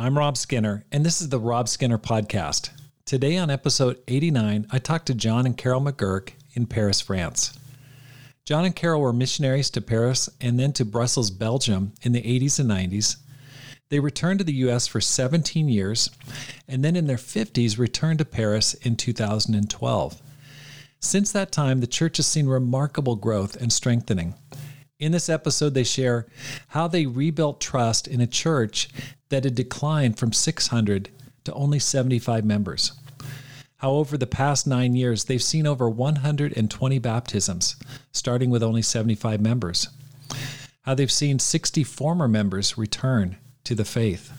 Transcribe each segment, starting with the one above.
I'm Rob Skinner, and this is the Rob Skinner Podcast. Today on episode 89, I talked to John and Carol McGuirk in Paris, France. John and Carol were missionaries to Paris and then to Brussels, Belgium in the 80s and 90s. They returned to the US for 17 years and then in their 50s returned to Paris in 2012. Since that time, the church has seen remarkable growth and strengthening. In this episode, they share how they rebuilt trust in a church that had declined from 600 to only 75 members. How over the past nine years, they've seen over 120 baptisms, starting with only 75 members. How they've seen 60 former members return to the faith.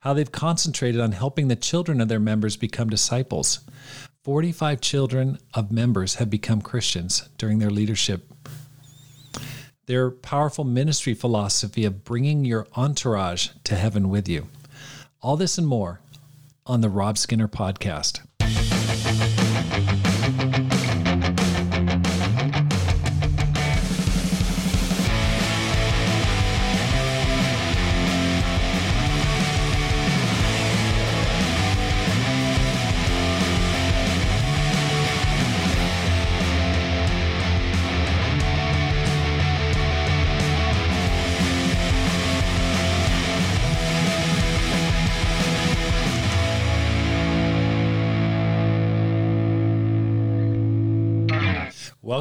How they've concentrated on helping the children of their members become disciples. 45 children of members have become Christians during their leadership their powerful ministry philosophy of bringing your entourage to heaven with you. All this and more on the Rob Skinner podcast.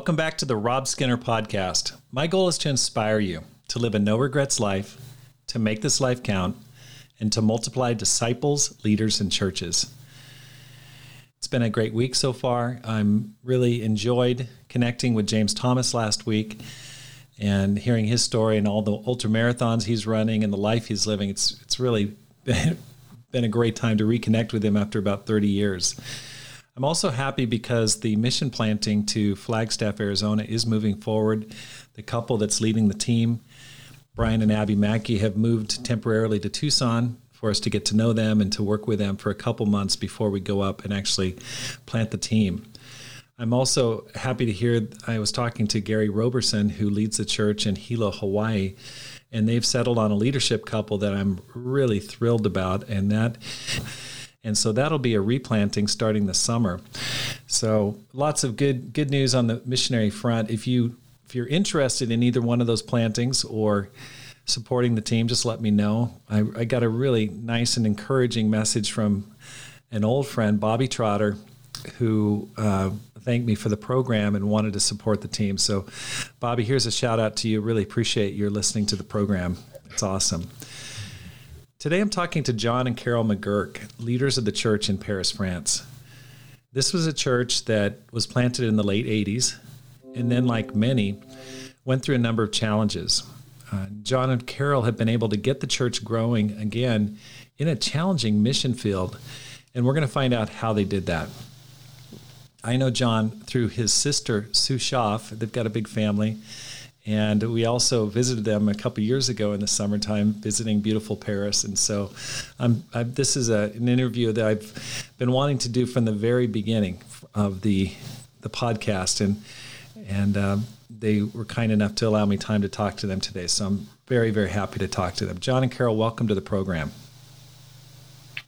Welcome back to the Rob Skinner podcast. My goal is to inspire you to live a no regrets life, to make this life count, and to multiply disciples, leaders, and churches. It's been a great week so far. I'm really enjoyed connecting with James Thomas last week and hearing his story and all the ultra marathons he's running and the life he's living. It's it's really been, been a great time to reconnect with him after about 30 years. I'm also happy because the mission planting to Flagstaff, Arizona is moving forward. The couple that's leading the team, Brian and Abby Mackey, have moved temporarily to Tucson for us to get to know them and to work with them for a couple months before we go up and actually plant the team. I'm also happy to hear I was talking to Gary Roberson, who leads the church in Hilo, Hawaii, and they've settled on a leadership couple that I'm really thrilled about. And that and so that'll be a replanting starting this summer. So lots of good good news on the missionary front. If you if you're interested in either one of those plantings or supporting the team, just let me know. I, I got a really nice and encouraging message from an old friend, Bobby Trotter, who uh, thanked me for the program and wanted to support the team. So, Bobby, here's a shout out to you. Really appreciate your listening to the program. It's awesome. Today I'm talking to John and Carol McGuirk, leaders of the church in Paris, France. This was a church that was planted in the late 80s and then, like many, went through a number of challenges. Uh, John and Carol have been able to get the church growing again in a challenging mission field, and we're going to find out how they did that. I know John through his sister, Sue Schaff. They've got a big family. And we also visited them a couple years ago in the summertime, visiting beautiful Paris. And so, um, I, this is a, an interview that I've been wanting to do from the very beginning of the the podcast, and and um, they were kind enough to allow me time to talk to them today. So I'm very very happy to talk to them. John and Carol, welcome to the program.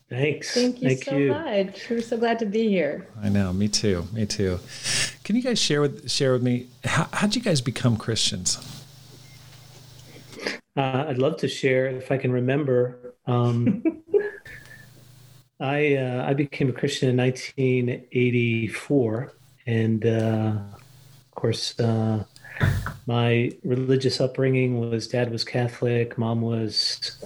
Thanks. Thank you Thank so you. much. We're so glad to be here. I know. Me too. Me too. Can you guys share with share with me how how'd you guys become Christians? Uh, I'd love to share if I can remember. Um, I uh, I became a Christian in 1984, and uh, of course, uh, my religious upbringing was dad was Catholic, mom was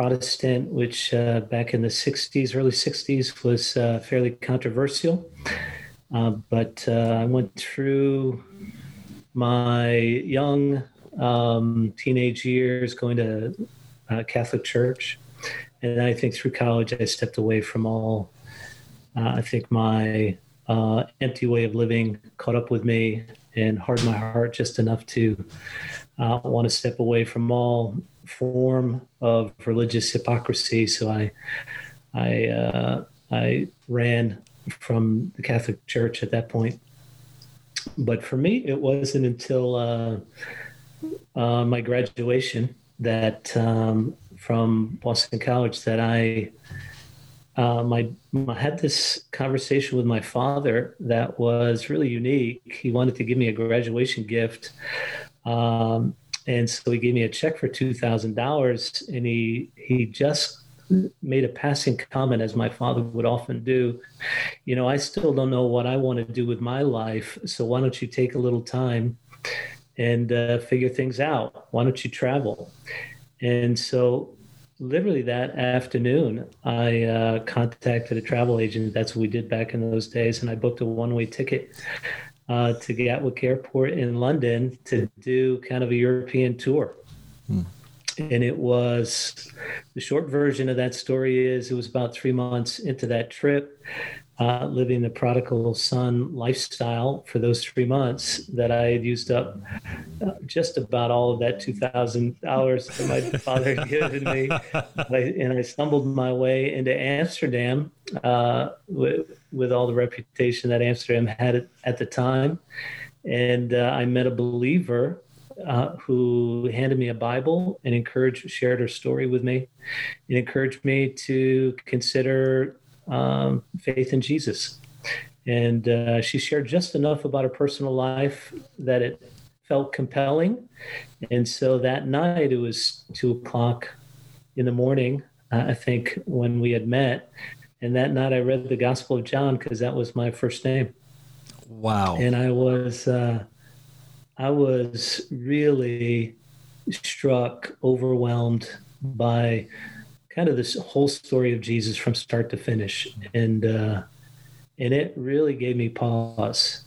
Protestant, which uh, back in the 60s, early 60s, was uh, fairly controversial. Uh, but uh, I went through my young um, teenage years going to uh, Catholic church. And I think through college, I stepped away from all. Uh, I think my empty way of living caught up with me and hardened my heart just enough to want to step away from all form of religious hypocrisy. So I, I, uh, I ran from the Catholic Church at that point. But for me, it wasn't until uh, uh, my graduation that um, from Boston College that I uh, my, I had this conversation with my father that was really unique. He wanted to give me a graduation gift. Um, and so he gave me a check for $2,000 and he, he just made a passing comment as my father would often do you know i still don't know what i want to do with my life so why don't you take a little time and uh, figure things out why don't you travel and so literally that afternoon i uh, contacted a travel agent. That's what we did back in those days. And i booked a one-way ticket uh, to gatwick airport in london to do kind of a european tour. Hmm. And it was the short version of that story is it was about three months into that trip uh, living the prodigal son lifestyle for those three months that i had used up uh, just about all of that $2000 that my father had given me. And i stumbled my way into amsterdam uh, with, with all the reputation that amsterdam had at the time. And uh, i met a believer uh, who handed me a Bible and encouraged, shared her story with me, and encouraged me to consider um, faith in Jesus. And uh, she shared just enough about her personal life that it felt compelling. And so that night, it was two o'clock in the morning, uh, I think, when we had met. And that night, I read the Gospel of John because that was my first name. Wow. And I was uh, I was really struck, overwhelmed by kind of this whole story of Jesus from start to finish, and uh, and it really gave me pause.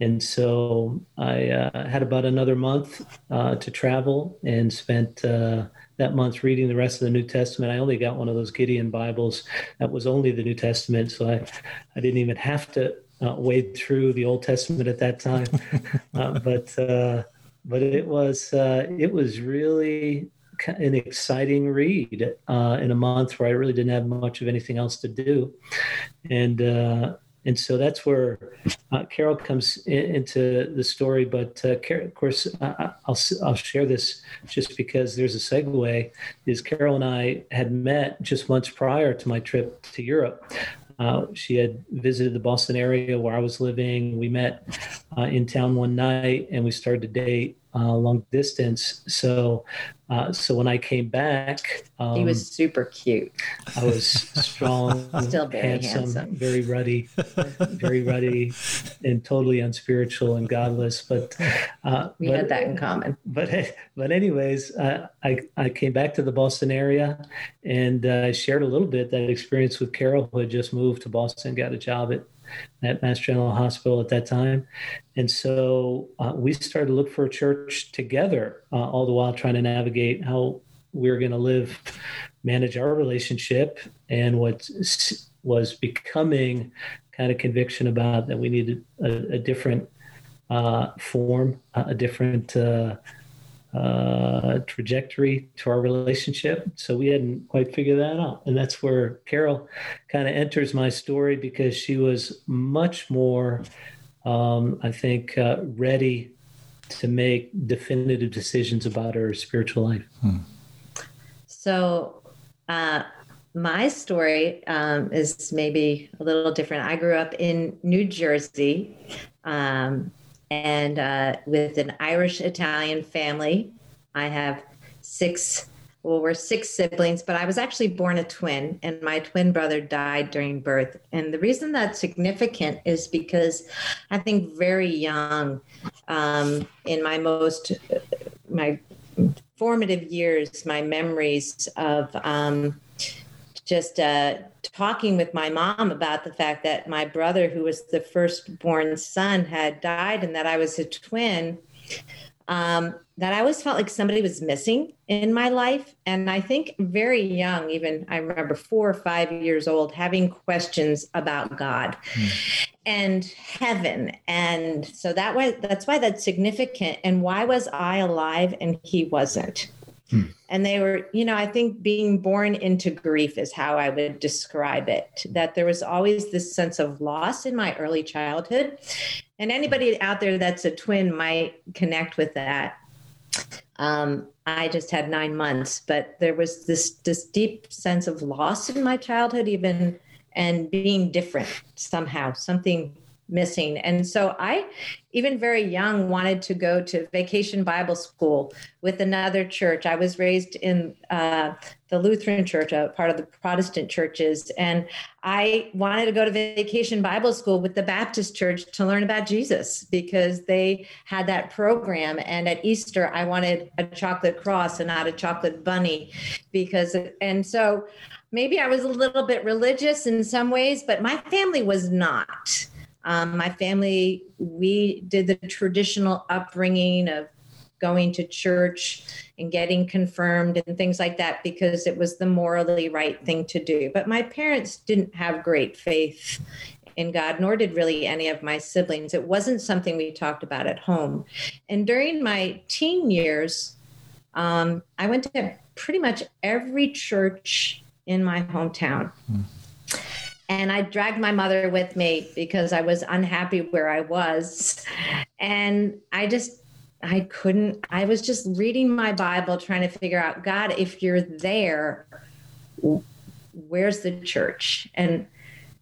And so I uh, had about another month uh, to travel and spent uh, that month reading the rest of the New Testament. I only got one of those Gideon Bibles that was only the New Testament, so I, I didn't even have to uh, wade through the Old Testament at that time, uh, but but it was it was really an exciting read uh, in a month where I really didn't have much of anything else to do, and uh, and so that's where Carol comes in, into the story. But Carol, of course, I, will I'll share this just because there's a segue. Is Carol and I had met just months prior to my trip to Europe. Uh, she had visited the Boston area where I was living. We met uh, in town one night and we started to date uh, long distance. So, uh, so when I came back, um, he was super cute. I was strong, still very handsome, handsome, very ruddy, very ruddy, and totally unspiritual and godless. But uh, we but, had that in common. But but anyways, uh, I I came back to the Boston area and I shared a little bit that experience with Carol, who had just moved to Boston, got a job at at Mass General Hospital at that time. And so uh, we started to look for a church together, uh, all the while trying to navigate how we were going to live, manage our relationship, and what was becoming kind of conviction about that we needed a, a different uh, form, a different uh, trajectory to our relationship. So we hadn't quite figured that out. And that's where Carol kind of enters my story because she was much more, um, I think, uh, ready to make definitive decisions about her spiritual life. Hmm. So, uh, my story um, is maybe a little different. I grew up in New Jersey. Um, and uh, with an Irish Italian family. I have six, well, we're six siblings, but I was actually born a twin, and my twin brother died during birth. And the reason that's significant is because I think very young, um, in my most, my formative years, my memories of um, just uh, talking with my mom about the fact that my brother, who was the firstborn son, had died and that I was a twin. Um, that I always felt like somebody was missing in my life. And I think very young, even I remember four or five years old, having questions about God mm. and heaven. And so that was that's why that's significant. And why was I alive and he wasn't? Hmm. And they were, you know, I think being born into grief is how I would describe it. That there was always this sense of loss in my early childhood. And anybody out there that's a twin might connect with that. Um, I just had nine months, but there was this this deep sense of loss in my childhood, even and being different somehow, something missing. And so I, even very young, wanted to go to vacation Bible school with another church. I was raised in uh, the Lutheran church, a part of the Protestant churches. And I wanted to go to vacation Bible school with the Baptist church to learn about Jesus because they had that program. And at Easter, I wanted a chocolate cross and not a chocolate bunny because, and so maybe I was a little bit religious in some ways, but my family was not. Um, my family, we did the traditional upbringing of going to church and getting confirmed and things like that because it was the morally right thing to do. But my parents didn't have great faith in God, nor did really any of my siblings. It wasn't something we talked about at home. And during my teen years, um, I went to pretty much every church in my hometown. Mm. And I dragged my mother with me because I was unhappy where I was. And I just, I couldn't, I was just reading my Bible, trying to figure out, God, if you're there, where's the church? And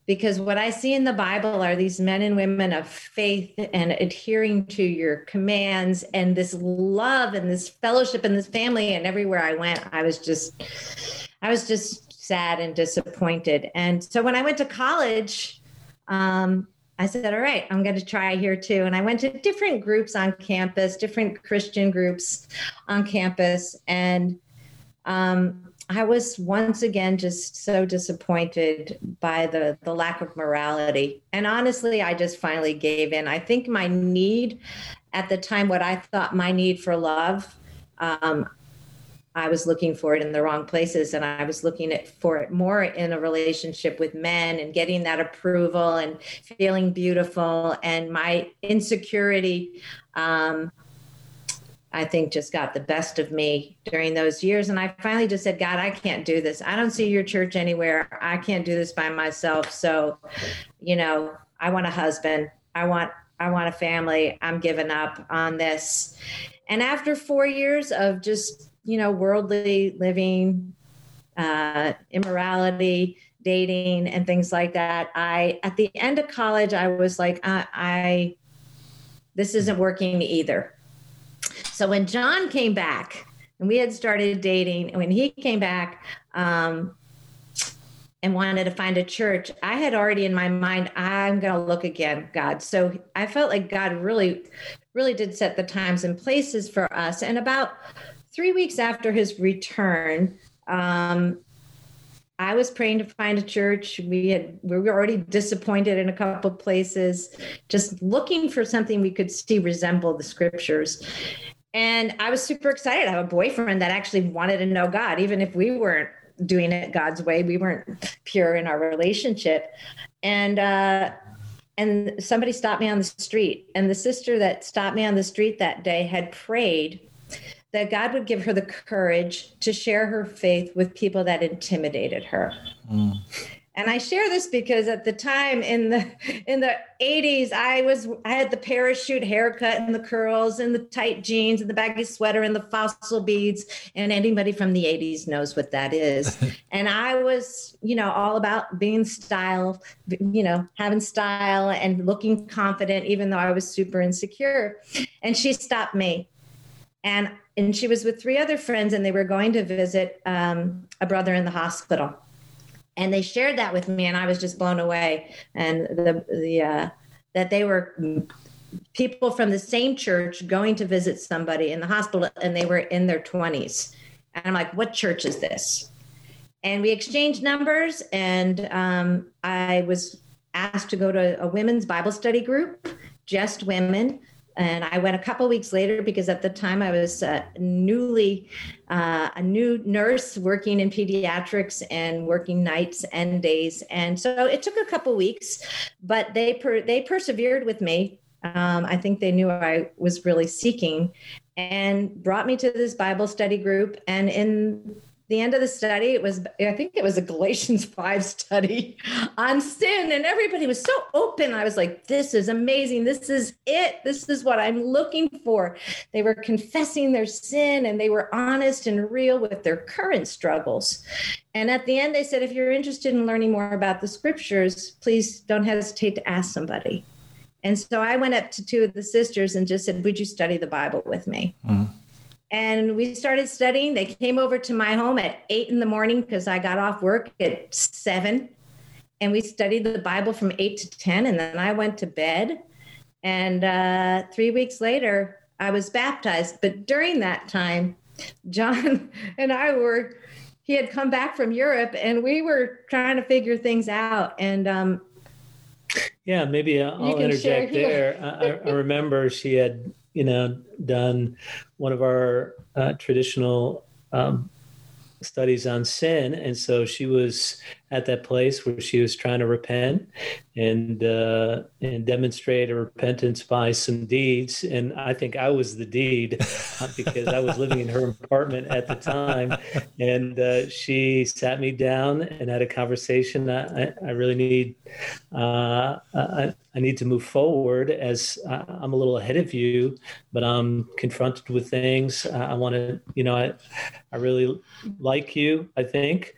because what I see in the Bible are these men and women of faith and adhering to your commands and this love and this fellowship and this family. And everywhere I went, I was just, I was just sad and disappointed. And so when I went to college, um, I said, all right, I'm going to try here too. And I went to different groups on campus, different Christian groups on campus. And um, I was once again just so disappointed by the, the lack of morality. And honestly, I just finally gave in. I think my need at the time, what I thought my need for love, um, I was looking for it in the wrong places and I was looking at, for it more in a relationship with men and getting that approval and feeling beautiful. And my insecurity, um, I think, just got the best of me during those years. And I finally just said, God, I can't do this. I don't see your church anywhere. I can't do this by myself. So, you know, I want a husband. I want I want a family. I'm giving up on this. And after four years of just you know, worldly living, uh, immorality, dating, and things like that. I, at the end of college, I was like, I, I this isn't working either. So when John came back and we had started dating, and when he came back, um, and wanted to find a church, I had already in my mind, I'm going to look again, God. So I felt like God really, really did set the times and places for us. And about three weeks after his return, um, I was praying to find a church. We had we were already disappointed in a couple places, just looking for something we could see resemble the scriptures. And I was super excited. I have a boyfriend that actually wanted to know God, even if we weren't doing it God's way. We weren't pure in our relationship. And uh, and somebody stopped me on the street. And the sister that stopped me on the street that day had prayed that God would give her the courage to share her faith with people that intimidated her. Mm. And I share this because at the time in the in the 80s, I was I had the parachute haircut and the curls and the tight jeans and the baggy sweater and the fossil beads. And anybody from the 80s knows what that is. and I was, you know, all about being style, you know, having style and looking confident, even though I was super insecure. And she stopped me. And and she was with three other friends and they were going to visit um, a brother in the hospital. And they shared that with me and i was just blown away. And the the uh, that they were people from the same church going to visit somebody in the hospital and they were in their 20s and i'm like what church is this? And we exchanged numbers and um, i was asked to go to a women's bible study group just women and I went a couple weeks later because at the time I was newly uh, a new nurse working in pediatrics and working nights and days, and so it took a couple weeks, but they per- they persevered with me. Um, I think they knew I was really seeking, and brought me to this Bible study group. And in the end of the study, it was, I think it was a Galatians 5 study on sin. And everybody was so open. I was like, this is amazing. This is it. This is what I'm looking for. They were confessing their sin and they were honest and real with their current struggles. And at the end, they said, if you're interested in learning more about the scriptures, please don't hesitate to ask somebody. And so I went up to two of the sisters and just said, Would you study the Bible with me? Mm-hmm. And we started studying. They came over to my home at eight in the morning because I got off work at seven. And we studied the Bible from eight to 10. And then I went to bed. And uh, three weeks later, I was baptized. But during that time, John and I were, he had come back from Europe and we were trying to figure things out. And um, yeah, maybe I'll interject there. I, I, remember she had, you know, done one of our uh, traditional um, studies on sin, and so she was at that place where she was trying to repent and uh, and demonstrate a repentance by some deeds. And I think I was the deed uh, because I was living in her apartment at the time. And uh, she sat me down and had a conversation. I, I really need uh, I, I, need to move forward as I'm a little ahead of you, but I'm confronted with things. I want to, you know, I I really like you. I think.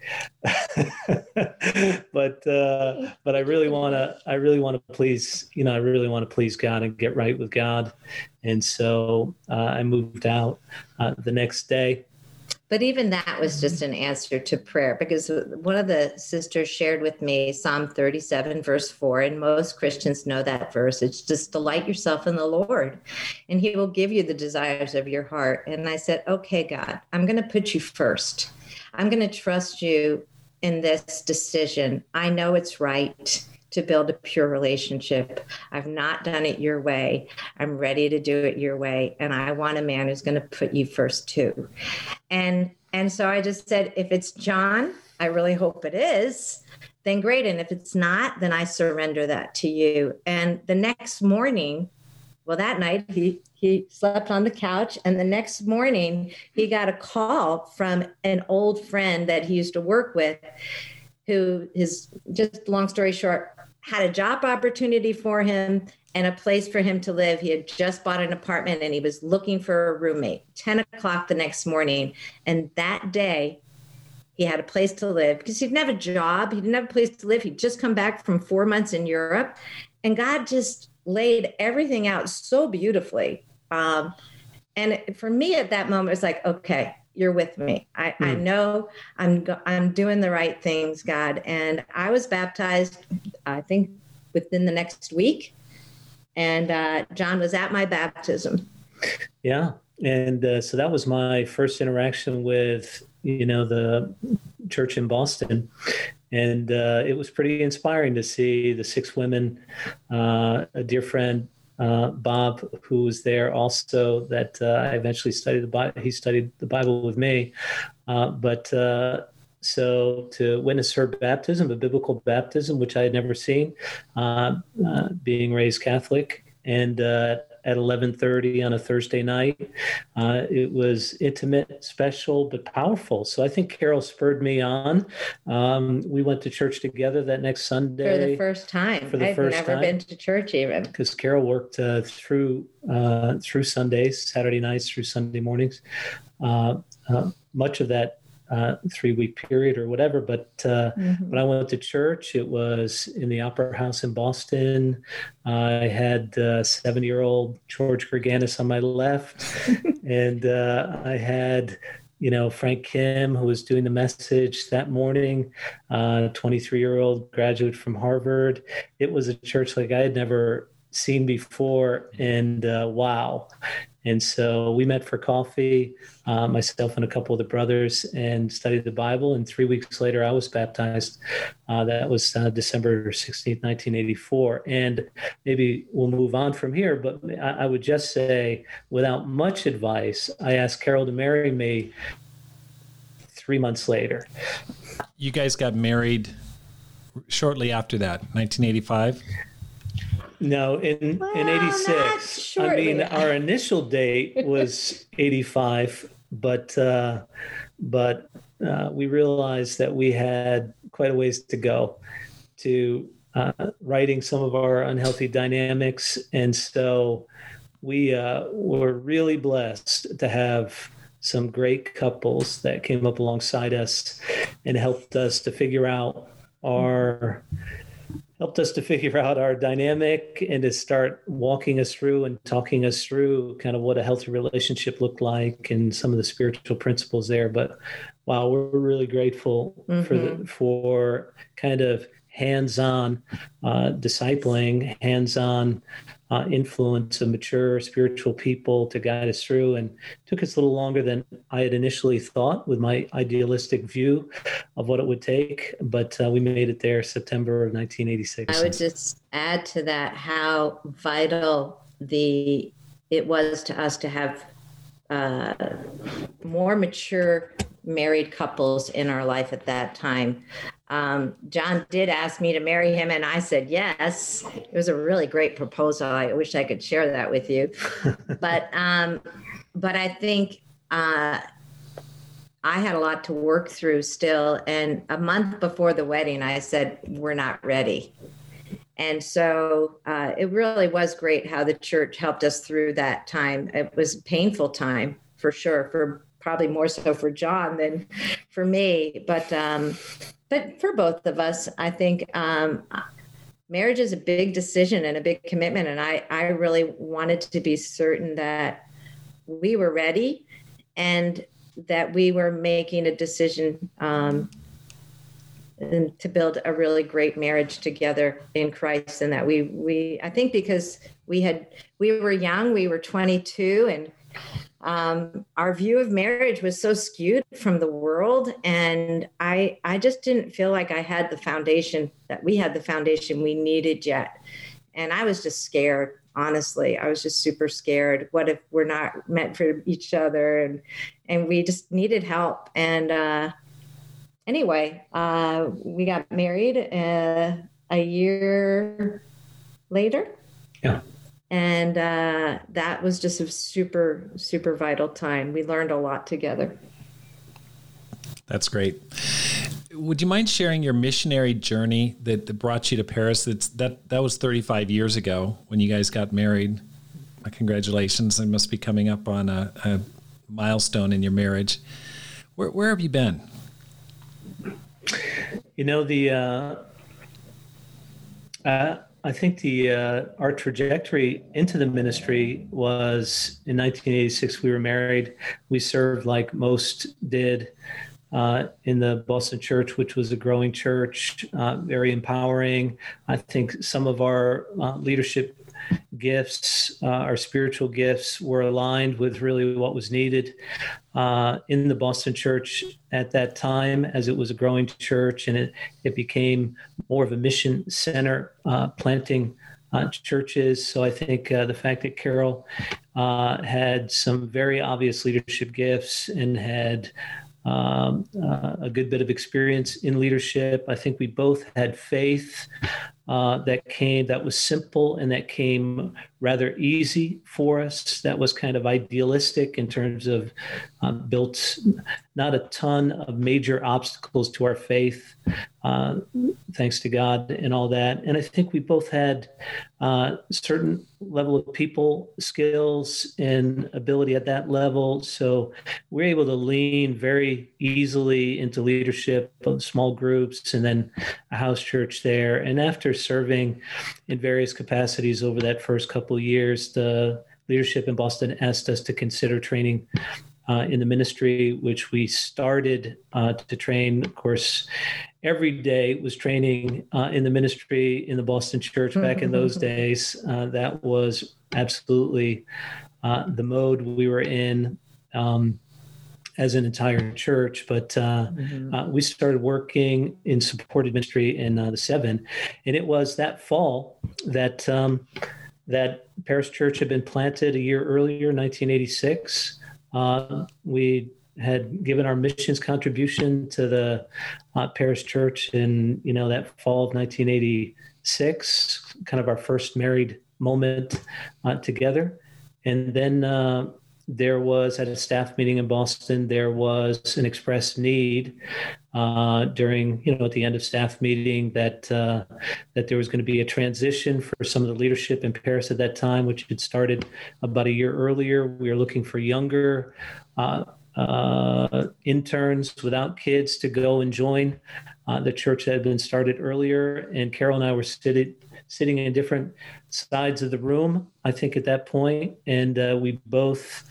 but uh, but I really want to I really want to please you know I really want to please God and get right with God, and so uh, I moved out uh, the next day. But even that was just an answer to prayer because one of the sisters shared with me Psalm 37, verse 4, and most Christians know that verse. It's just delight yourself in the Lord, and He will give you the desires of your heart. And I said, Okay, God, I'm going to put you first. I'm going to trust you in this decision. I know it's right to build a pure relationship. I've not done it your way. I'm ready to do it your way and I want a man who's going to put you first too. And and so I just said if it's John, I really hope it is, then great and if it's not, then I surrender that to you. And the next morning, well that night he he slept on the couch and the next morning he got a call from an old friend that he used to work with who is just long story short had a job opportunity for him and a place for him to live. He had just bought an apartment and he was looking for a roommate. 10 o'clock the next morning and that day he had a place to live because he didn't have a job he didn't have a place to live. He'd just come back from four months in europe and god just laid everything out so beautifully um, and for me at that moment, it's like, okay, you're with me. I, I hmm. know I'm I'm doing the right things, God. And I was baptized, I think, within the next week. And uh, John was at my baptism. Yeah, and uh, so that was my first interaction with you know the church in Boston, and uh, it was pretty inspiring to see the six women. Uh, a dear friend uh, Bob, who was there also, that uh, I eventually studied the Bible. He studied the Bible with me. Uh, but uh, so to witness her baptism, a biblical baptism, which I had never seen, being raised Catholic, and at 11:30 on a Thursday night. Uh, it was intimate, special, but powerful. So I think Carol spurred me on. Um, we went to church together that next Sunday for the first time. For the I've first never time. been to church even because Carol worked uh, through uh, through Sundays, Saturday nights through Sunday mornings. Uh, uh, much of that uh, three week period or whatever. But uh, mm-hmm. when I went to church, it was in the Opera House in Boston. I had seven year old George Gerganis on my left, and uh, I had you know, Frank Kim, who was doing the message that morning, 23 uh, year old graduate from Harvard. It was a church like I had never seen before. And uh, wow, and so we met for coffee, uh, myself and a couple of the brothers, and studied the Bible. And three weeks later, I was baptized. Uh, that was uh, December 16th, 1984. And maybe we'll move on from here, but I, I would just say, without much advice, I asked Carol to marry me three months later. You guys got married shortly after that, 1985? No, in well, in '86. I mean, our initial date was '85, but uh, but uh, we realized that we had quite a ways to go to uh, righting some of our unhealthy dynamics. And so we uh, were really blessed to have some great couples that came up alongside us and helped us to figure out our helped us to figure out our dynamic and to start walking us through and talking us through kind of what a healthy relationship looked like and some of the spiritual principles there but wow we're really grateful mm-hmm. for the, for kind of hands-on uh, discipling hands-on uh, influence of mature spiritual people to guide us through. And took us a little longer than I had initially thought with my idealistic view of what it would take. But uh, we made it there September of 1986. I would just add to that how vital the it was to us to have uh, more mature married couples in our life at that time. Um, John did ask me to marry him, and I said yes. It was a really great proposal. I wish I could share that with you, but um, but I think uh, I had a lot to work through still. And a month before the wedding, I said we're not ready. And so uh, it really was great how the church helped us through that time. It was a painful time for sure for probably more so for John than for me. But um, but for both of us, I think um, marriage is a big decision and a big commitment, and I I really wanted to be certain that we were ready and that we were making a decision um, to build a really great marriage together in Christ, and that we we I think because we had we were young, we were 22, and um, our view of marriage was so skewed from the world and i i just didn't feel like i had the foundation that we had the foundation we needed yet. And i was just scared honestly. I was just super scared. What if we're not meant for each other? And and we just needed help. And uh anyway uh we got married uh, a year later. Yeah and uh, that was just a super super vital time. We learned a lot together. That's great. Would you mind sharing your missionary journey that, that brought you to paris? That's that that was 35 years ago when you guys got married. Congratulations. It must be coming up on a, a milestone in your marriage. Where, where have you been? You know the uh, uh, I think the uh, our trajectory into the ministry was in 1986. We were married. We served like most did uh, in the Boston Church, which was a growing church, uh, very empowering. I think some of our uh, leadership gifts, uh, our spiritual gifts, were aligned with really what was needed uh, in the Boston church at that time, as it was a growing church and it, it became more of a mission center, uh, planting uh, churches. So I think uh, the fact that Carol uh, had some very obvious leadership gifts and had um, uh, a good bit of experience in leadership. I think we both had faith uh, that came that was simple and that came rather easy for us. That was kind of idealistic in terms of um, built not a ton of major obstacles to our faith, uh, thanks to God and all that. And I think we both had uh, certain level of people skills and ability at that level. So we're able to lean very easily into leadership of small groups and then a house church there. And after serving in various capacities over that first couple years, the leadership in Boston asked us to consider training uh, in the ministry, which we started uh, to train. Of course, every day was training uh, in the ministry in the Boston church back in those days. Uh, that was absolutely uh, the mode we were in. Um, as an entire church, but uh, mm-hmm. uh, we started working in supported ministry in uh, the seven, and it was that fall that um, that Paris Church had been planted a year earlier, 1986. Uh, we had given our missions contribution to the uh, Paris Church in you know that fall of 1986, kind of our first married moment uh, together, and then there was at a staff meeting in Boston, there was an expressed need uh, during, you know, at the end of staff meeting that uh, that there was going to be a transition for some of the leadership in Paris at that time, which had started about a year earlier. We were looking for younger uh, uh interns without kids to go and join uh, the church that had been started earlier. And Carol and I were sitting sitting in different sides of the room, I think, at that point, and uh, we both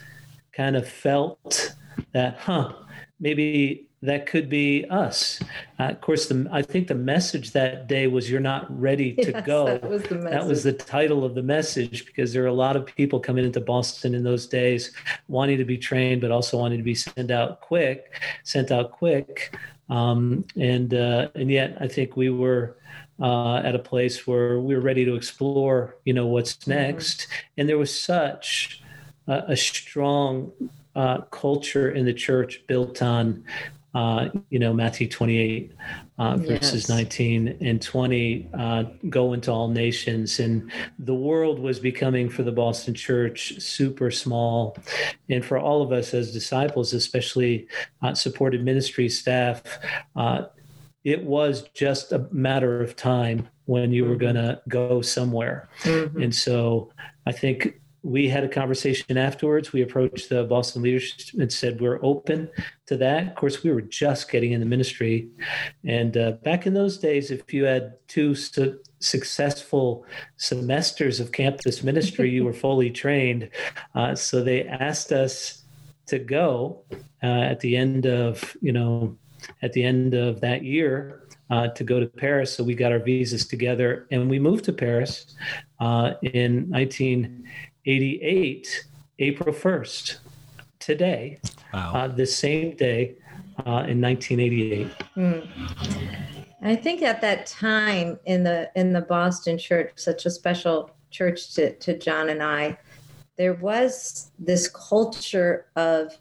kind of felt that, huh, maybe that could be us. Uh, of course, the, I think the message that day was "You're not ready to Yes, go." that was the That was the title of the message because there were a lot of people coming into Boston in those days, wanting to be trained, but also wanting to be sent out quick, sent out quick. Um, and uh, and yet, I think we were uh, at a place where we were ready to explore, you know, what's next. And there was such a, a strong uh, culture in the church built on, uh, you know, Matthew 28 uh, verses Yes. 19 and 20 uh, go into all nations. And the world was becoming for the Boston church super small. And for all of us as disciples, especially uh, supported ministry staff, uh, it was just a matter of time when you were going to go somewhere. Mhm. And so I think we had a conversation afterwards. We approached the Boston leadership and said, We're open to that. Of course, we were just getting in the ministry. And uh, back in those days, if you had two su- successful semesters of campus ministry, you were fully trained. Uh, so they asked us to go uh, at the end of, you know, at the end of that year uh, to go to Paris. So we got our visas together and we moved to Paris uh, in 1988, April 1st, today, Wow. uh, the same day uh, in 1988. Mm. I think at that time in the in the Boston church, such a special church to, to John and I, there was this culture of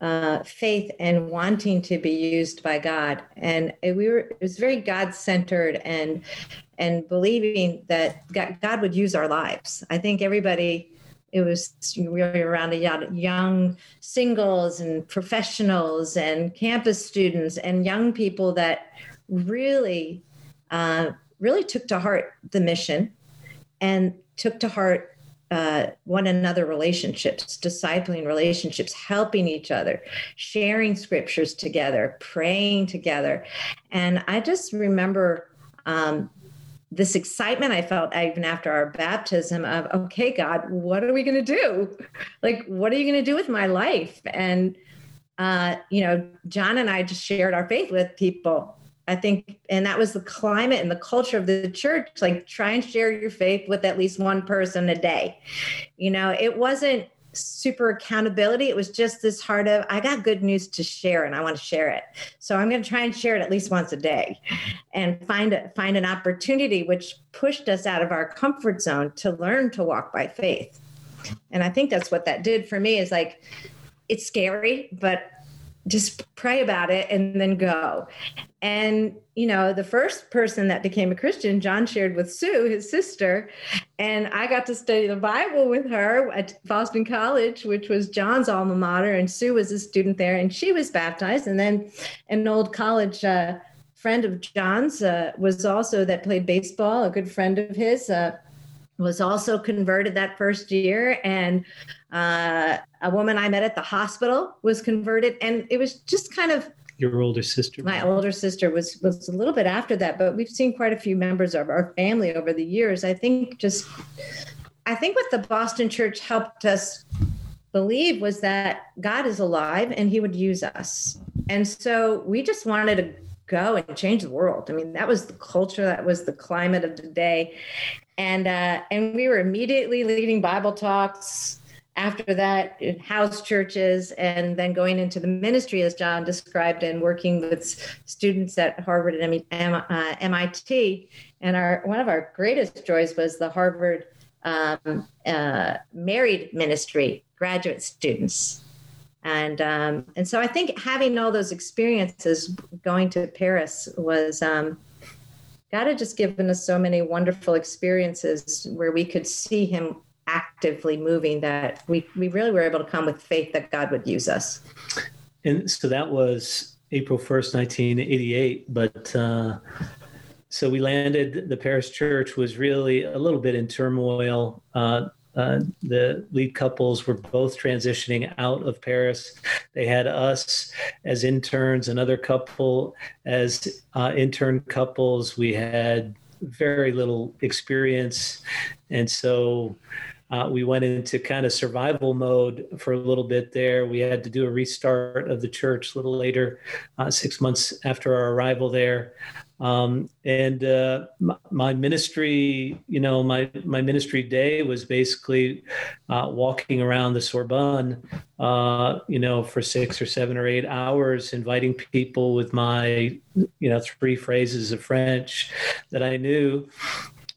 uh, faith and wanting to be used by God, and we were it was very God centered and and believing that God, would use our lives. I think everybody. It was we were around a young singles and professionals and campus students and young people that really, uh, really took to heart the mission and took to heart uh, one another relationships, discipling relationships, helping each other, sharing scriptures together, praying together. And I just remember um, this excitement I felt even after our baptism of, okay, God, what are we going to do? Like, what are you going to do with my life? And, uh, you know, John and I just shared our faith with people. I think, and that was the climate and the culture of the church. Like, try and share your faith with at least one person a day. You know, it wasn't super accountability. It was just this heart of, I got good news to share and I want to share it. So I'm going to try and share it at least once a day and find a, find an opportunity which pushed us out of our comfort zone to learn to walk by faith. And I think that's what that did for me is like, it's scary, but just pray about it and then go. And, you know, the first person that became a Christian, John shared with Sue, his sister, and I got to study the Bible with her at Boston College, which was John's alma mater. And Sue was a student there and she was baptized. And then an old college uh, friend of John's uh, was also that played baseball, a good friend of his. Uh, was also converted that first year. And uh, a woman i met at the hospital was converted and it was just kind of Your older sister. my older sister was was a little bit after that but we've seen quite a few members of our family over the years. I think just i think what the boston church helped us believe was that god is alive and he would use us. And so we just wanted to go and change the world. I mean that was the culture that was the climate of the day and uh, and we were immediately leading bible talks after that house churches and then going into the ministry as john described and working with students at harvard and M- uh, mit and our one of our greatest joys was the harvard um, uh, married ministry graduate students. And um, and so i think having all those experiences going to paris was um, God had just given us so many wonderful experiences where we could see Him actively moving that we, we really were able to come with faith that God would use us. And so that was April 1st, 1988. But uh, so we landed, the Paris church was really a little bit in turmoil. Uh, uh, the lead couples were both transitioning out of Paris. They had us as interns, another couple as uh, intern couples. We had very little experience. And so uh, we went into kind of survival mode for a little bit there. We had to do a restart of the church a little later, uh, six months after our arrival there. Um, and uh, my, my, ministry, you know, my my ministry day was basically uh, walking around the Sorbonne, uh, you know, for six or seven or eight hours, inviting people with my, you know, three phrases of French that I knew.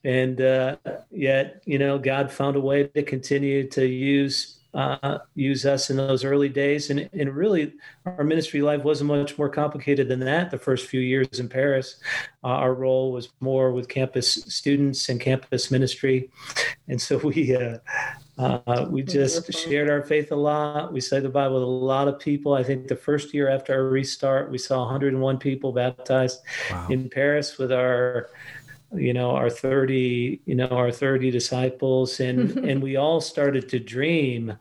And uh, yet, you know, God found a way to continue to use uh, use us in those early days. And, and really, our ministry life wasn't much more complicated than that. The first few years in Paris, uh, our role was more with campus students and campus ministry. And so we, uh, uh, we just shared our faith a lot. We studied the Bible with a lot of people. I think the first year after our restart, we saw 101 people baptized wow. in Paris with our you know our 30 you know our 30 disciples and and we all started to dream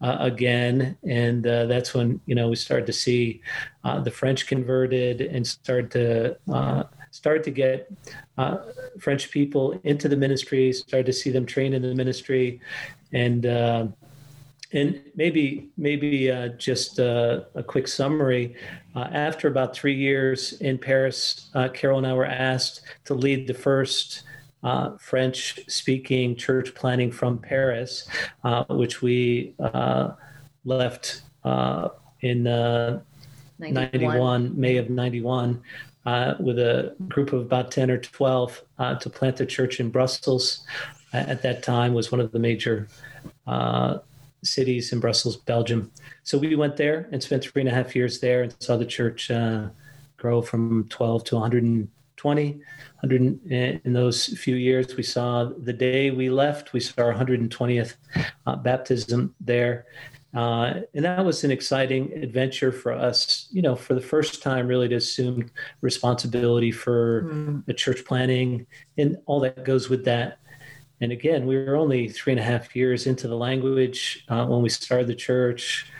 uh, again and uh, that's when you know we started to see uh, the french converted and started to uh, start to get uh, french people into the ministry started to see them train in the ministry and uh, and maybe maybe uh, just uh, a quick summary. Uh, after about three years in Paris, uh, Carol and I were asked to lead the first uh, French-speaking church planting from Paris, uh, which we left in 91. 91. May of 91. with a group of about 10 or 12 to plant the church in Brussels. At that time, was one of the major cities in Brussels, Belgium. So we went there and spent three and a half years there and saw the church uh, grow from 12 to 120. 100 in those few years, we saw the day we left, we saw our 120th uh, baptism there. Uh, and that was an exciting adventure for us, you know, for the first time, really to assume responsibility for mm. the church planning and all that goes with that. And again, we were only three and a half years into the language uh, when we started the church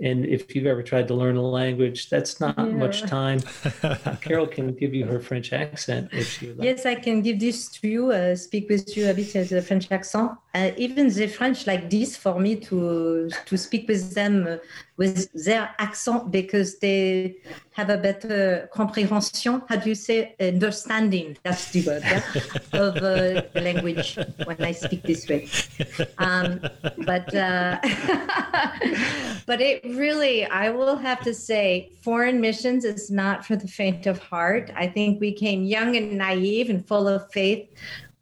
and if you've ever tried to learn a language, that's not yeah. much time. Carol can give you her French accent if she would like. Yes, I can give this to you, uh, speak with you a bit as a French accent. Uh, even the French like this for me to to speak with them uh, with their accent because they have a better comprehension. How do you say understanding? That's the word yeah? of uh, the language when I speak this way. Um, but uh, but it really, I will have to say, foreign missions is not for the faint of heart. I think we came young and naive and full of faith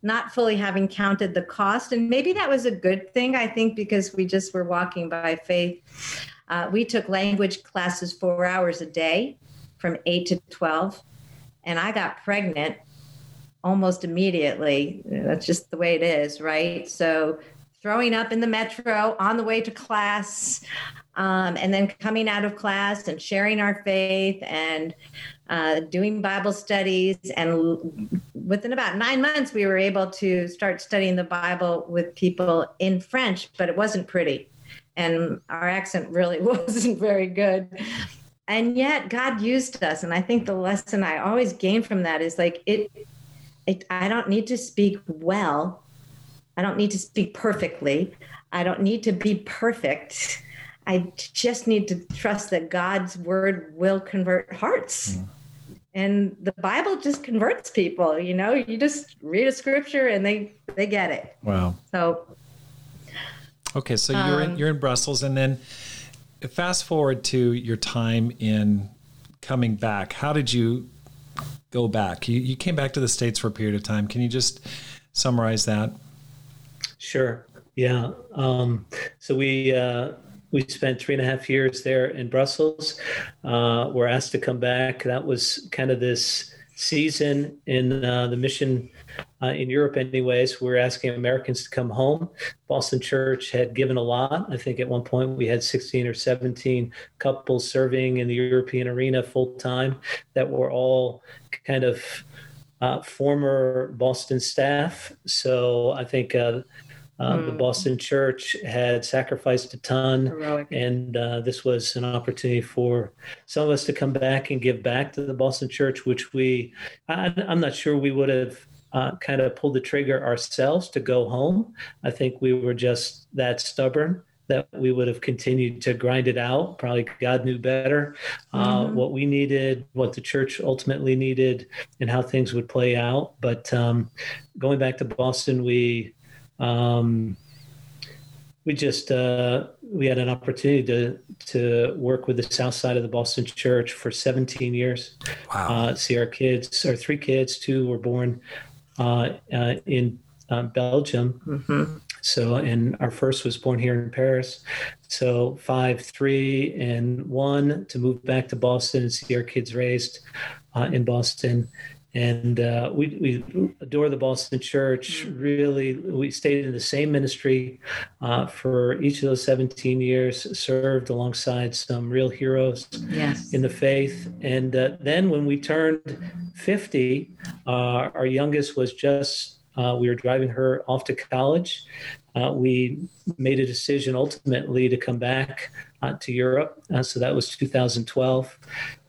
not fully having counted the cost. And maybe that was a good thing, I think, because we just were walking by faith. Uh, we took language classes four hours a day from 8 to 12. And I got pregnant almost immediately. That's just the way it is, right? So throwing up in the metro on the way to class, um, and then coming out of class and sharing our faith and uh, doing Bible studies. And within about nine months, we were able to start studying the Bible with people in French, but it wasn't pretty. And our accent really wasn't very good. And yet, God used us. And I think the lesson I always gain from that is like, it, it I don't need to speak well. I don't need to speak perfectly. I don't need to be perfect. I just need to trust that God's word will convert hearts. Mm. And the Bible just converts people, you know, you just read a scripture and they they get it. Wow. So Okay, so you're in um, you're in Brussels and then fast forward to your time in coming back. How did you go back? You you came back to the States for a period of time. Can you just summarize that? Sure. Yeah. Um, so we uh, we spent three and a half years there in Brussels. Uh, we're asked to come back. That was kind of this season in uh, the mission uh, in Europe, anyways. We are asking Americans to come home. Boston Church had given a lot. I think at one point we had 16 or 17 couples serving in the European arena full time that were all kind of uh, former Boston staff. So I think uh, uh, mm. The. Boston Church had sacrificed a ton, Heroic. and uh, this was an opportunity for some of us to come back and give back to the Boston Church, which we, I, am not sure we would have uh, kind of pulled the trigger ourselves to go home. I think we were just that stubborn that we would have continued to grind it out. Probably God knew better uh, mm-hmm. what we needed, what the church ultimately needed, and how things would play out. But um, going back to Boston, we um, we just uh, we had an opportunity to to work with the South Side of the Boston Church for 17 years. Wow! Uh, see our kids, our three kids, two were born uh, uh in uh, Belgium. Mm-hmm. So, and our first was born here in Paris. So, five, three, and one to move back to Boston and see our kids raised uh, in Boston and uh, we, we adore the Boston Church. Really, we stayed in the same ministry uh, for each of those 17 years, served alongside some real heroes yes. in the faith. And uh, then when we turned 50, uh, our youngest was just, uh, we were driving her off to college. Uh, we made a decision ultimately to come back to Europe. so that was 2012.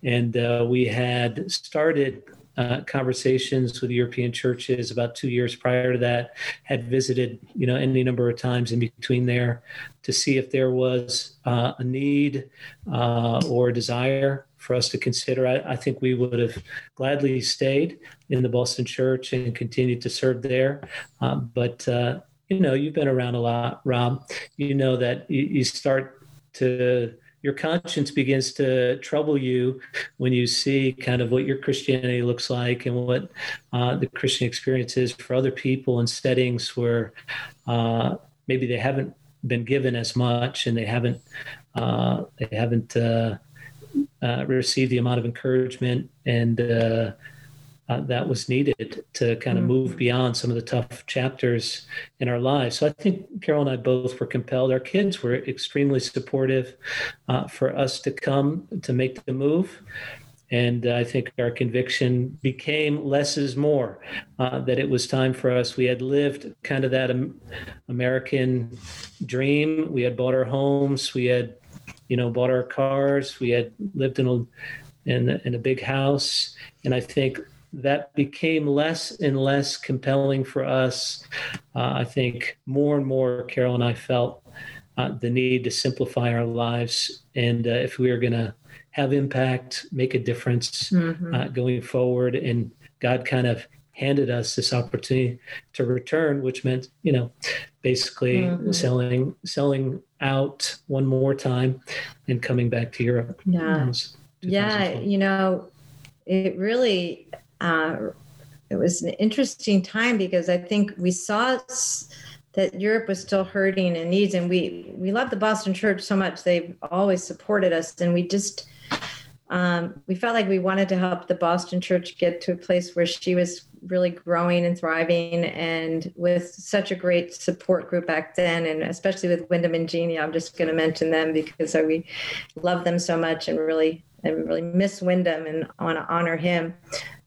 And we had started uh, conversations with European churches about two years prior to that. Had visited, you know, any number of times in between there to see if there was uh, a need uh, or a desire for us to consider. I, I, think we would have gladly stayed in the Boston Church and continued to serve there, um, but. Uh, you know, you've been around a lot, Rob. You know that you, you start to your conscience begins to trouble you when you see kind of what your Christianity looks like and what uh, the Christian experience is for other people in settings where uh, maybe they haven't been given as much and they haven't uh, they haven't uh, uh, received the amount of encouragement and uh, that was needed to kind of mm-hmm. move beyond some of the tough chapters in our lives. So I think Carol and I both were compelled. Our kids were extremely supportive uh, for us to come to make the move. And I think our conviction became less is more, uh, that it was time for us. We had lived kind of that American dream. We had bought our homes. We had, you know, bought our cars. We had lived in a, in, in a big house. And I think that became less and less compelling for us. Uh, I think more and more, Carol and I felt uh, the need to simplify our lives. And uh, if we are going to have impact, make a difference mm-hmm. Uh, going forward, and God kind of handed us this opportunity to return, which meant, you know, basically mm-hmm. selling selling out one more time and coming back to Europe. Yeah. Yeah, you know, it really uh, it was an interesting time because I think we saw that Europe was still hurting and needs, and we we love the Boston Church so much. They've always supported us, and we just um, we felt like we wanted to help the Boston Church get to a place where she was really growing and thriving, and with such a great support group back then, and especially with Wyndham and Jeannie. I'm just going to mention them because we love them so much and really and really miss Wyndham and want to honor him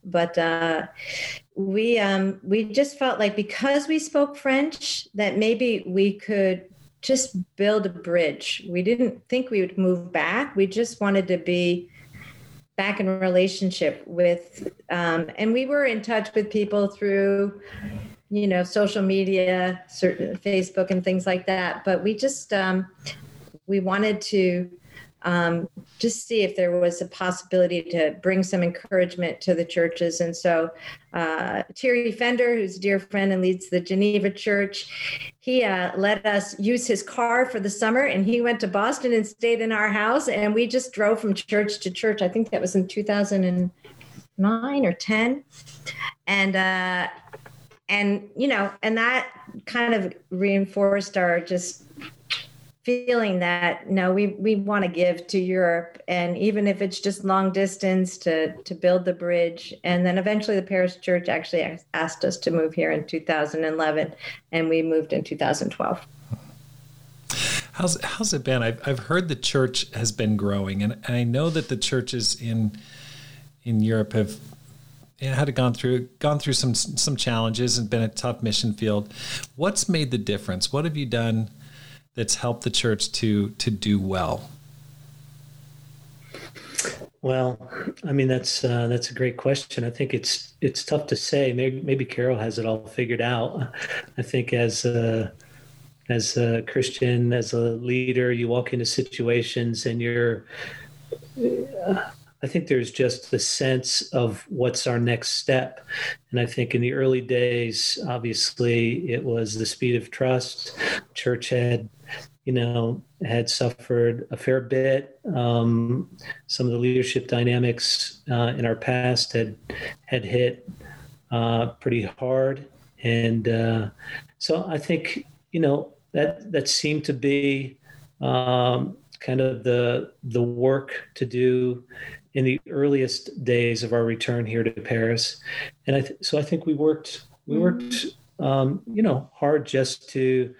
but uh, we um, we just felt like because we spoke French that maybe we could just build a bridge. We didn't think we would move back. We just wanted to be back in relationship with, um, and we were in touch with people through, you know, social media, certain Facebook and things like that. But we just um, we wanted to um, just see if there was a possibility to bring some encouragement to the churches. And so uh, Thierry Fender, who's a dear friend and leads the Geneva Church, he uh, let us use his car for the summer and he went to Boston and stayed in our house. And we just drove from church to church. I think that was in 2009 or 10. And, uh, and, you know, and that kind of reinforced our just feeling that no we we want to give to Europe and even if it's just long distance to to build the bridge and then eventually the Paris church actually asked us to move here in 2011 and we moved in 2012 How's how's it been? I've I've heard the church has been growing, and, I know that the churches in in Europe have had gone through gone through some some challenges and been a tough mission field. What's made the difference? What have you done that's helped the church to to do well? Well, I mean that's uh, that's a great question. I think it's it's tough to say. Maybe, maybe Carol has it all figured out. I think as a, as a Christian, as a leader, you walk into situations and you're. I think there's just the sense of what's our next step. And I think in the early days, obviously, it was the speed of trust. Church had you know, had suffered a fair bit. Um, some of the leadership dynamics uh, in our past had had hit uh, pretty hard, and uh, so I think you know that that seemed to be um, kind of the the work to do in the earliest days of our return here to Paris, and I th- so I think we worked we worked um, you know, hard just to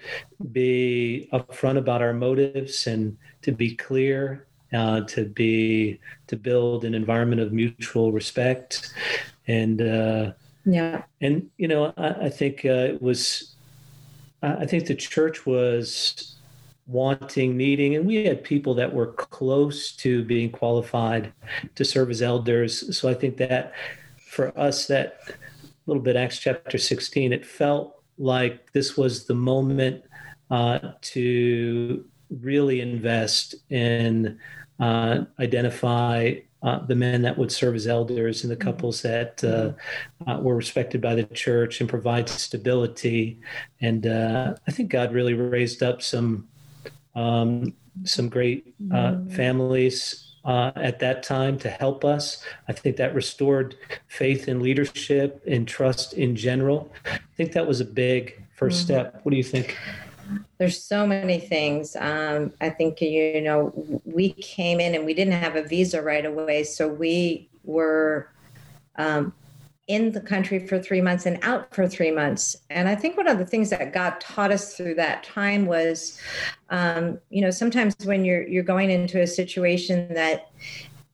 be upfront about our motives and to be clear, uh, to be to build an environment of mutual respect, and uh, yeah, and you know, I, I think uh, it was, I think the church was wanting, needing, and we had people that were close to being qualified to serve as elders. So I think that for us that little bit Acts chapter 16, it felt like this was the moment uh, to really invest in uh, identify uh, the men that would serve as elders and the mm-hmm. couples that uh, uh, were respected by the church and provide stability. And uh, I think God really raised up some um, some great mm-hmm. families uh, at that time to help us. I think that restored faith in leadership and trust in general. I think that was a big 1st mm-hmm. step. What do you think? There's so many things. Um, I think, you know, we came in and we didn't have a visa right away. So we were um, in the country for three months and out for three months. And I think one of the things that God taught us through that time was, um, you know, sometimes when you're you're going into a situation that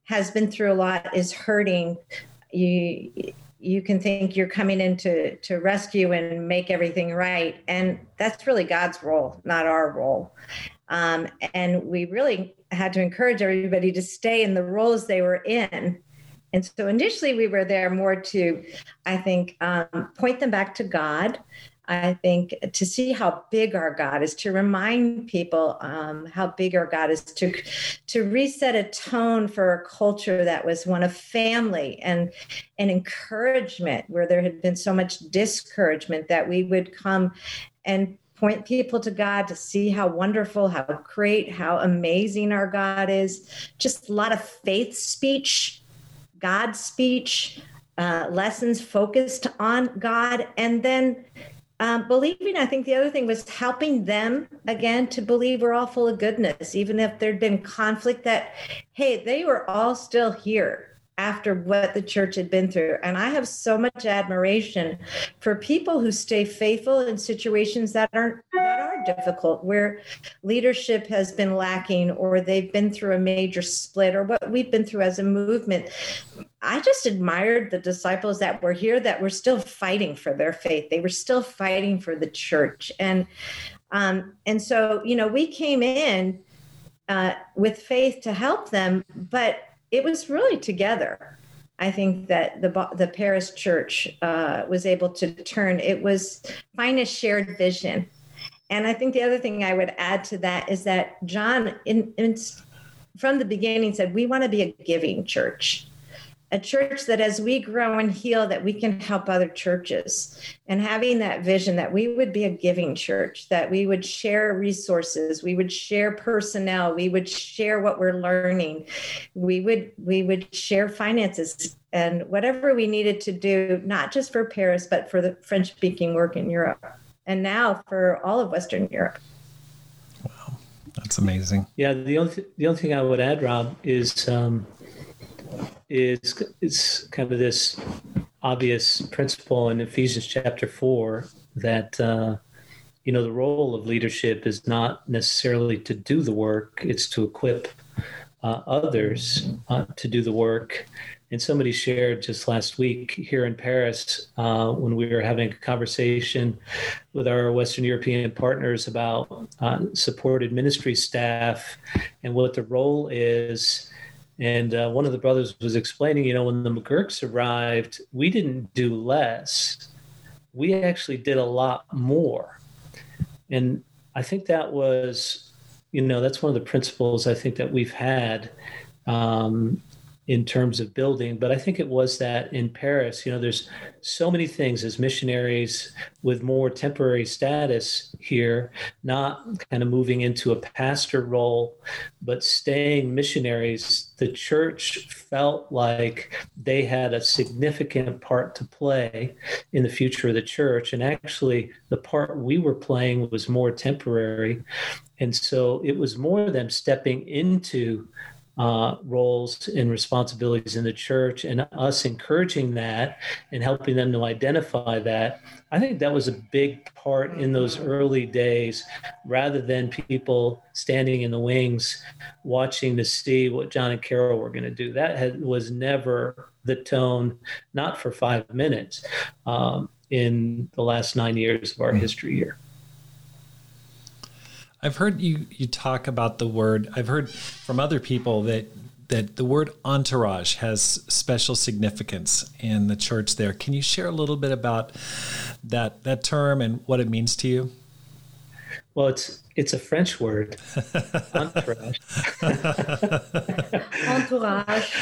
has been through a lot, is hurting, you you can think you're coming in to, to rescue and make everything right. And that's really God's role, not our role. Um, and we really had to encourage everybody to stay in the roles they were in and so initially we were there more to, I think, um, point them back to God. I think to see how big our God is, to remind people um, how big our God is, to to reset a tone for a culture that was one of family and and encouragement, where there had been so much discouragement, that we would come and point people to God to see how wonderful, how great, how amazing our God is. Just a lot of faith speech God speech, uh, lessons focused on God, and then um, believing. I think the other thing was helping them again to believe we're all full of goodness, even if there'd been conflict. That hey, they were all still here after what the church had been through. And I have so much admiration for people who stay faithful in situations that aren't that are difficult, where leadership has been lacking or they've been through a major split or what we've been through as a movement. I just admired the disciples that were here that were still fighting for their faith. They were still fighting for the church. And um, and so, you know, we came in uh, with faith to help them, but it was really together. I think that the the Paris Church uh, was able to turn. It was find a shared vision, and I think the other thing I would add to that is that John, in, in from the beginning, said we want to be a giving church a church that as we grow and heal that we can help other churches and having that vision that we would be a giving church that we would share resources we would share personnel we would share what we're learning we would we would share finances and whatever we needed to do not just for paris but for the french speaking work in europe and now for all of western europe Wow. That's amazing. Yeah, the only th- the only thing I would add, Rob, is um, is it's kind of this obvious principle in Ephesians chapter four that uh, you know the role of leadership is not necessarily to do the work; it's to equip uh, others uh, to do the work. And somebody shared just last week here in Paris uh, when we were having a conversation with our Western European partners about uh, supported ministry staff and what the role is. And uh, one of the brothers was explaining, you know, when the McGuirks arrived, we didn't do less, we actually did a lot more. And I think that was, you know, that's one of the principles I think that we've had um, in terms of building. But I think it was that in Paris, you know, there's so many things as missionaries with more temporary status here, not kind of moving into a pastor role, but staying missionaries. The church felt like they had a significant part to play in the future of the church. And actually, the part we were playing was more temporary. And so it was more them stepping into uh, roles and responsibilities in the church and us encouraging that and helping them to identify that. I think that was a big part in those early days rather than people standing in the wings watching to see what John and Carol were going to do. That had, was never the tone, not for five minutes um, in the last nine years of our history here. I've heard you you talk about the word. I've heard from other people that that the word entourage has special significance in the church there. Can you share a little bit about that that term and what it means to you? Well, it's it's a French word, entourage. Entourage.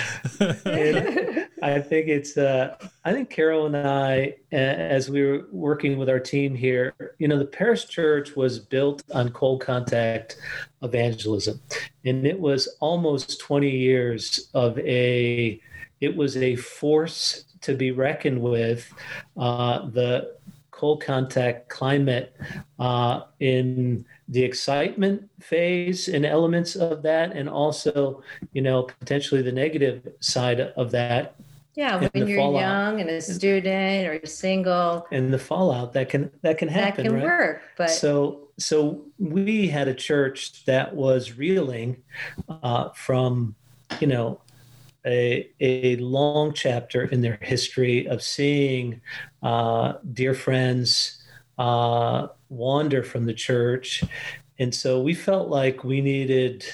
I think it's. Uh, I think Carol and I, as we were working with our team here, you know, the Paris Church was built on cold contact evangelism, and it was almost 20 years of a. It was a force to be reckoned with. Uh, the cold contact climate uh, in the excitement phase and elements of that, and also, you know, potentially the negative side of that. Yeah, when you're fallout. young and a student or single, and the fallout that can that can happen. That can right? work, but so so we had a church that was reeling uh, from, you know, a, a long chapter in their history of seeing uh, dear friends uh, wander from the church. And so we felt like we needed,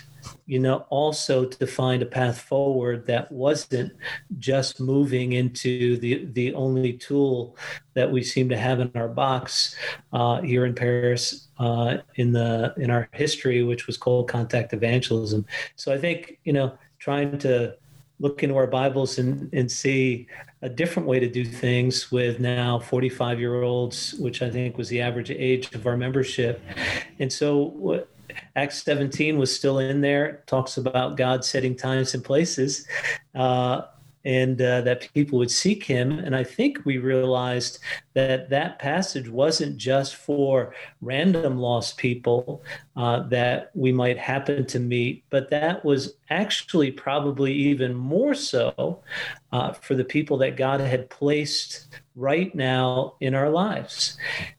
you know, also to find a path forward that wasn't just moving into the, the only tool that we seem to have in our box uh, here in Paris uh, in the in our history, which was cold contact evangelism. So I think, you know, trying to look into our Bibles and, and see a different way to do things with now 45 year olds, which I think was the average age of our membership. And so Acts 17 was still in there, talks about God setting times and places. Uh, and uh, that people would seek him. And I think we realized that that passage wasn't just for random lost people uh, that we might happen to meet, but that was actually probably even more so uh, for the people that God had placed right now in our lives.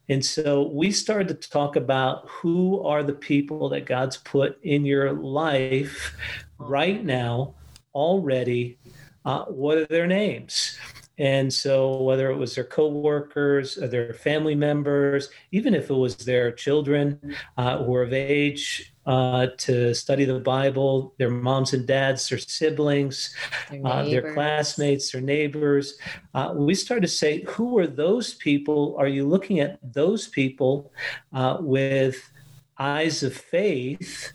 And so we started to talk about who are the people that God's put in your life right now already uh, what are their names? And so, whether it was their coworkers, or their family members, even if it was their children uh, who were of age uh, to study the Bible, their moms and dads, their siblings, their, uh, their classmates, their neighbors, uh, we started to say, who are those people? Are you looking at those people uh, with eyes of faith?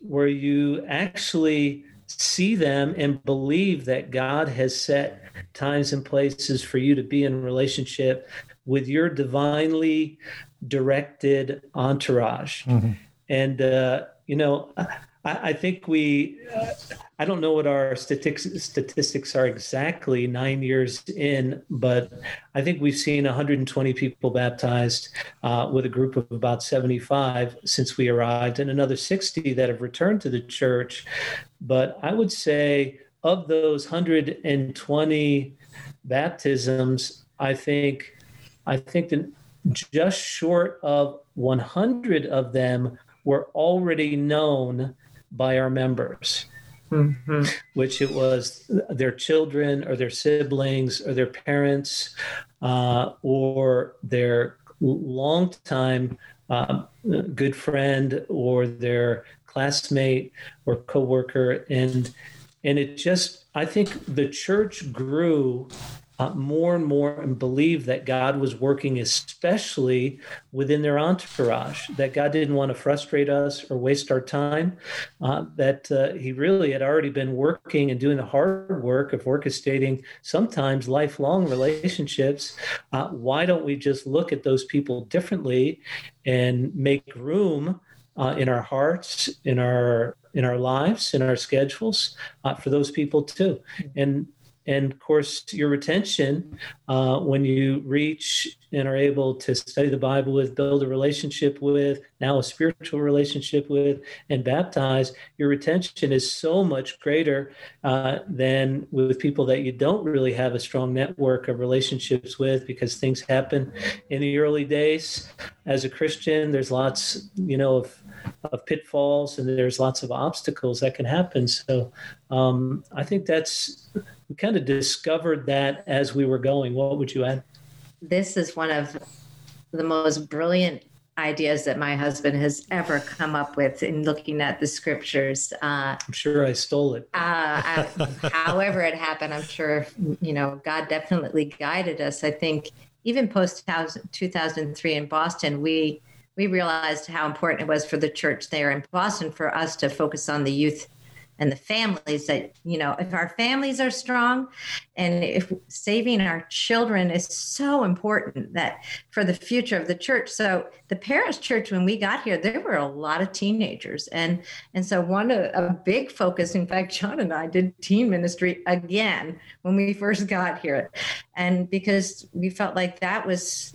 Where you actually see them and believe that God has set times and places for you to be in relationship with your divinely directed entourage. Mm-hmm. And, uh, you know, I, I think we, uh, I don't know what our statistics statistics are exactly nine years in, but I think we've seen 120 people baptized uh, with a group of about 75 since we arrived, and another 60 that have returned to the church. But I would say of those 120 baptisms, I think, I think that just short of 100 of them were already known by our members. Mm-hmm. Which it was their children or their siblings or their parents uh, or their longtime uh, good friend or their classmate or coworker, and and it just I think the church grew uh, more and more and believe that God was working, especially within their entourage, that God didn't want to frustrate us or waste our time, uh, that uh, He really had already been working and doing the hard work of orchestrating sometimes lifelong relationships. Uh, why don't we just look at those people differently and make room? Uh, in our hearts, in our in our lives, in our schedules, uh, for those people too. And and of course your retention uh, when you reach and are able to study the bible with build a relationship with now a spiritual relationship with and baptize your retention is so much greater uh, than with people that you don't really have a strong network of relationships with because things happen in the early days. As a christian there's lots you know of of pitfalls and there's lots of obstacles that can happen. So um, i think that's we kind of discovered that as we were going. What would you add? This is one of the most brilliant ideas that my husband has ever come up with in looking at the scriptures. Uh, I'm sure I stole it. uh, I, however, it happened, I'm sure, you know, God definitely guided us. I think even post 2003 in Boston, we we realized how important it was for the church there in Boston for us to focus on the youth and the families that you know if our families are strong and if saving our children is so important that for the future of the church. So the Paris church when we got here there were a lot of teenagers. And and so one a, a big focus in fact john and i did teen ministry again when we first got here. And because we felt like that was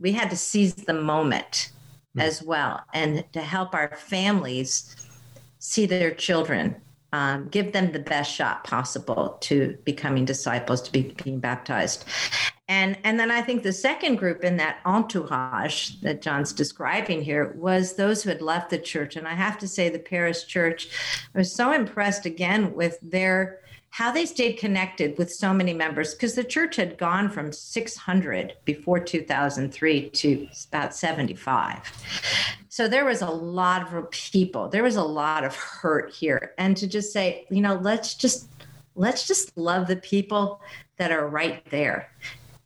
we had to seize the moment mm-hmm. as well and to help our families see their children um, give them the best shot possible to becoming disciples, to be, being baptized. And, and then I think the second group in that entourage that John's describing here was those who had left the church. And I have to say, the Paris Church, I was so impressed again with their how they stayed connected with so many members because the church had gone from 600 before 2003 to about 75. So there was a lot of people, there was a lot of hurt here. And to just say, you know, let's just let's just love the people that are right there.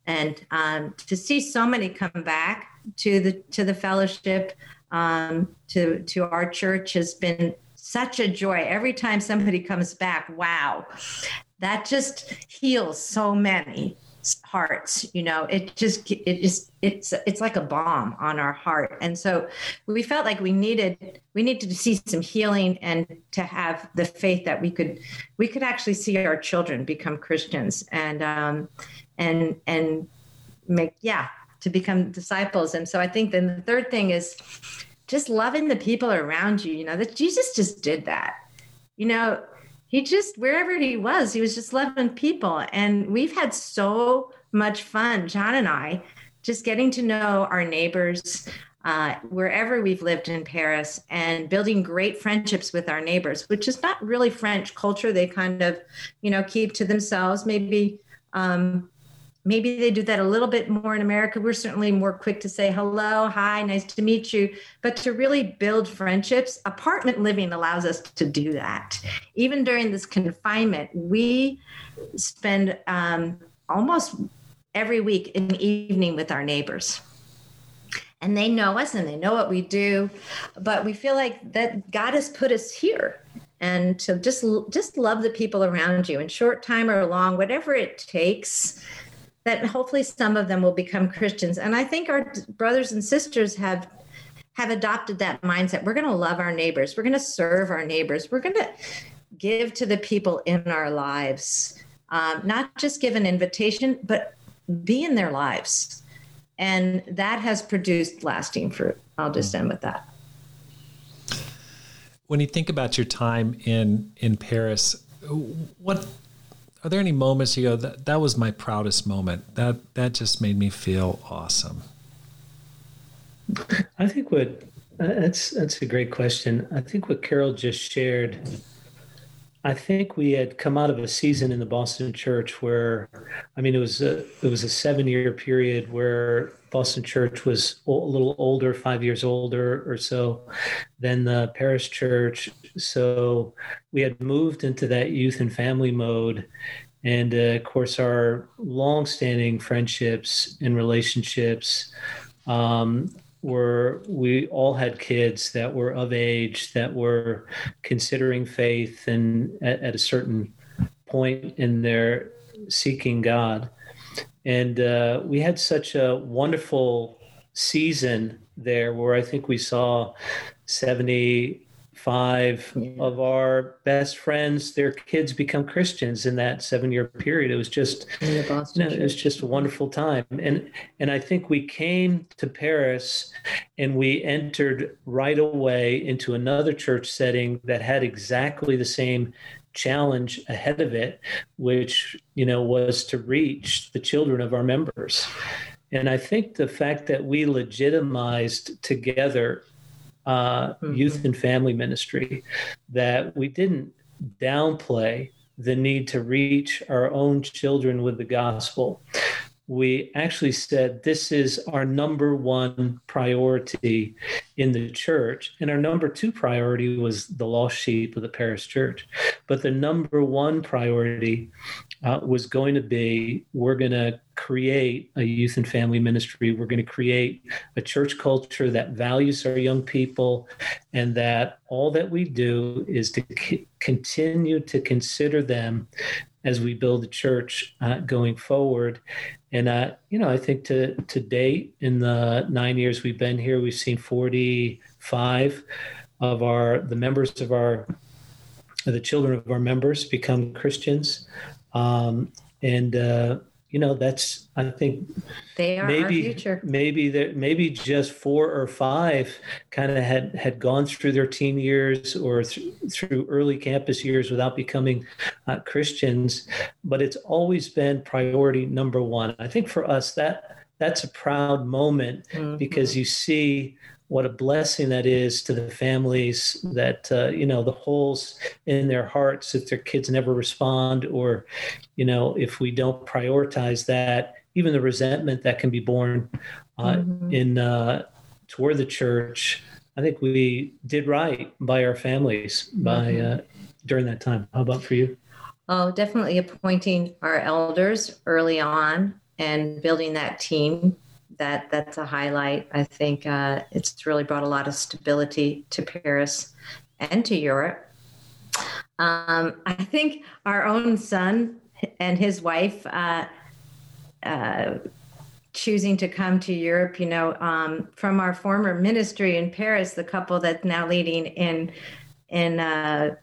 And um, to see so many come back to the to the fellowship, um, to to our church has been such a joy. Every time somebody comes back. Wow, that just heals so many hearts you know? It just it just it's it's like a balm on our heart. And so we felt like we needed we needed to see some healing and to have the faith that we could we could actually see our children become christians and um and and make yeah to become disciples. And so i think then the third thing is just loving the people around you, you know, that Jesus just did that. You know, he just, wherever he was, he was just loving people. And we've had so much fun, John and I, just getting to know our neighbors uh, wherever we've lived in Paris and building great friendships with our neighbors, which is not really French culture. They kind of, you know, keep to themselves, maybe. Um, maybe they do that a little bit more in America. We're certainly more quick to say hello, hi, nice to meet you. But to really build friendships, apartment living allows us to do that. Even during this confinement, we spend um, almost every week an evening with our neighbors. And they know us and they know what we do, but we feel like that God has put us here and to just just love the people around you in short time or long whatever it takes that hopefully some of them will become Christians. And I think our brothers and sisters have have adopted that mindset. We're going to love our neighbors. We're going to serve our neighbors. We're going to give to the people in our lives, um, not just give an invitation, but be in their lives. And that has produced lasting fruit. I'll just end with that. When you think about your time in in Paris, what are there any moments you go that that was my proudest moment? That that just made me feel awesome. I think what that's that's a great question. I think what Carol just shared. I think we had come out of a season in the Boston Church where, I mean, it was a it was a seven year period where Boston Church was a little older, five years older or so than the Paris Church. So we had moved into that youth and family mode. And uh, of course, our long-standing friendships and relationships um, were we all had kids that were of age that were considering faith and at, at a certain point in their seeking God. And uh, we had such a wonderful season there where I think we saw 75 yeah. of our best friends, their kids become Christians in that seven year period. It was just, you know, it was just a wonderful time. And, and I think we came to Paris and we entered right away into another church setting that had exactly the same challenge ahead of it, which, you know, was to reach the children of our members. And I think the fact that we legitimized together uh, mm-hmm. youth and family ministry, that we didn't downplay the need to reach our own children with the gospel. We actually said this is our number one priority in the church. And our number two priority was the lost sheep of the Paris church. But the number one priority uh, was going to be we're going to create a youth and family ministry. We're going to create a church culture that values our young people and that all that we do is to c- continue to consider them as we build the church uh, going forward. And, uh, you know, I think to, to date, in the nine years we've been here, we've seen 45 of our, the members of our, the children of our members become Christians. Um, and uh, you know that's I think they are maybe future. maybe maybe just four or five kind of had had gone through their teen years or th- through early campus years without becoming uh, Christians, but it's always been priority number one. I think for us that that's a proud moment mm-hmm. because you see what a blessing that is to the families that uh, you know the holes in their hearts if their kids never respond or you know if we don't prioritize that even the resentment that can be born uh, mm-hmm. in uh, toward the church i think we did right by our families by mm-hmm. Uh, during that time how about for you oh definitely appointing our elders early on and building that team that that's a highlight. I think uh, it's really brought a lot of stability to Paris and to Europe. Um, I think our own son and his wife uh, uh, choosing to come to Europe, you know, um, from our former ministry in Paris, the couple that's now leading in in uh,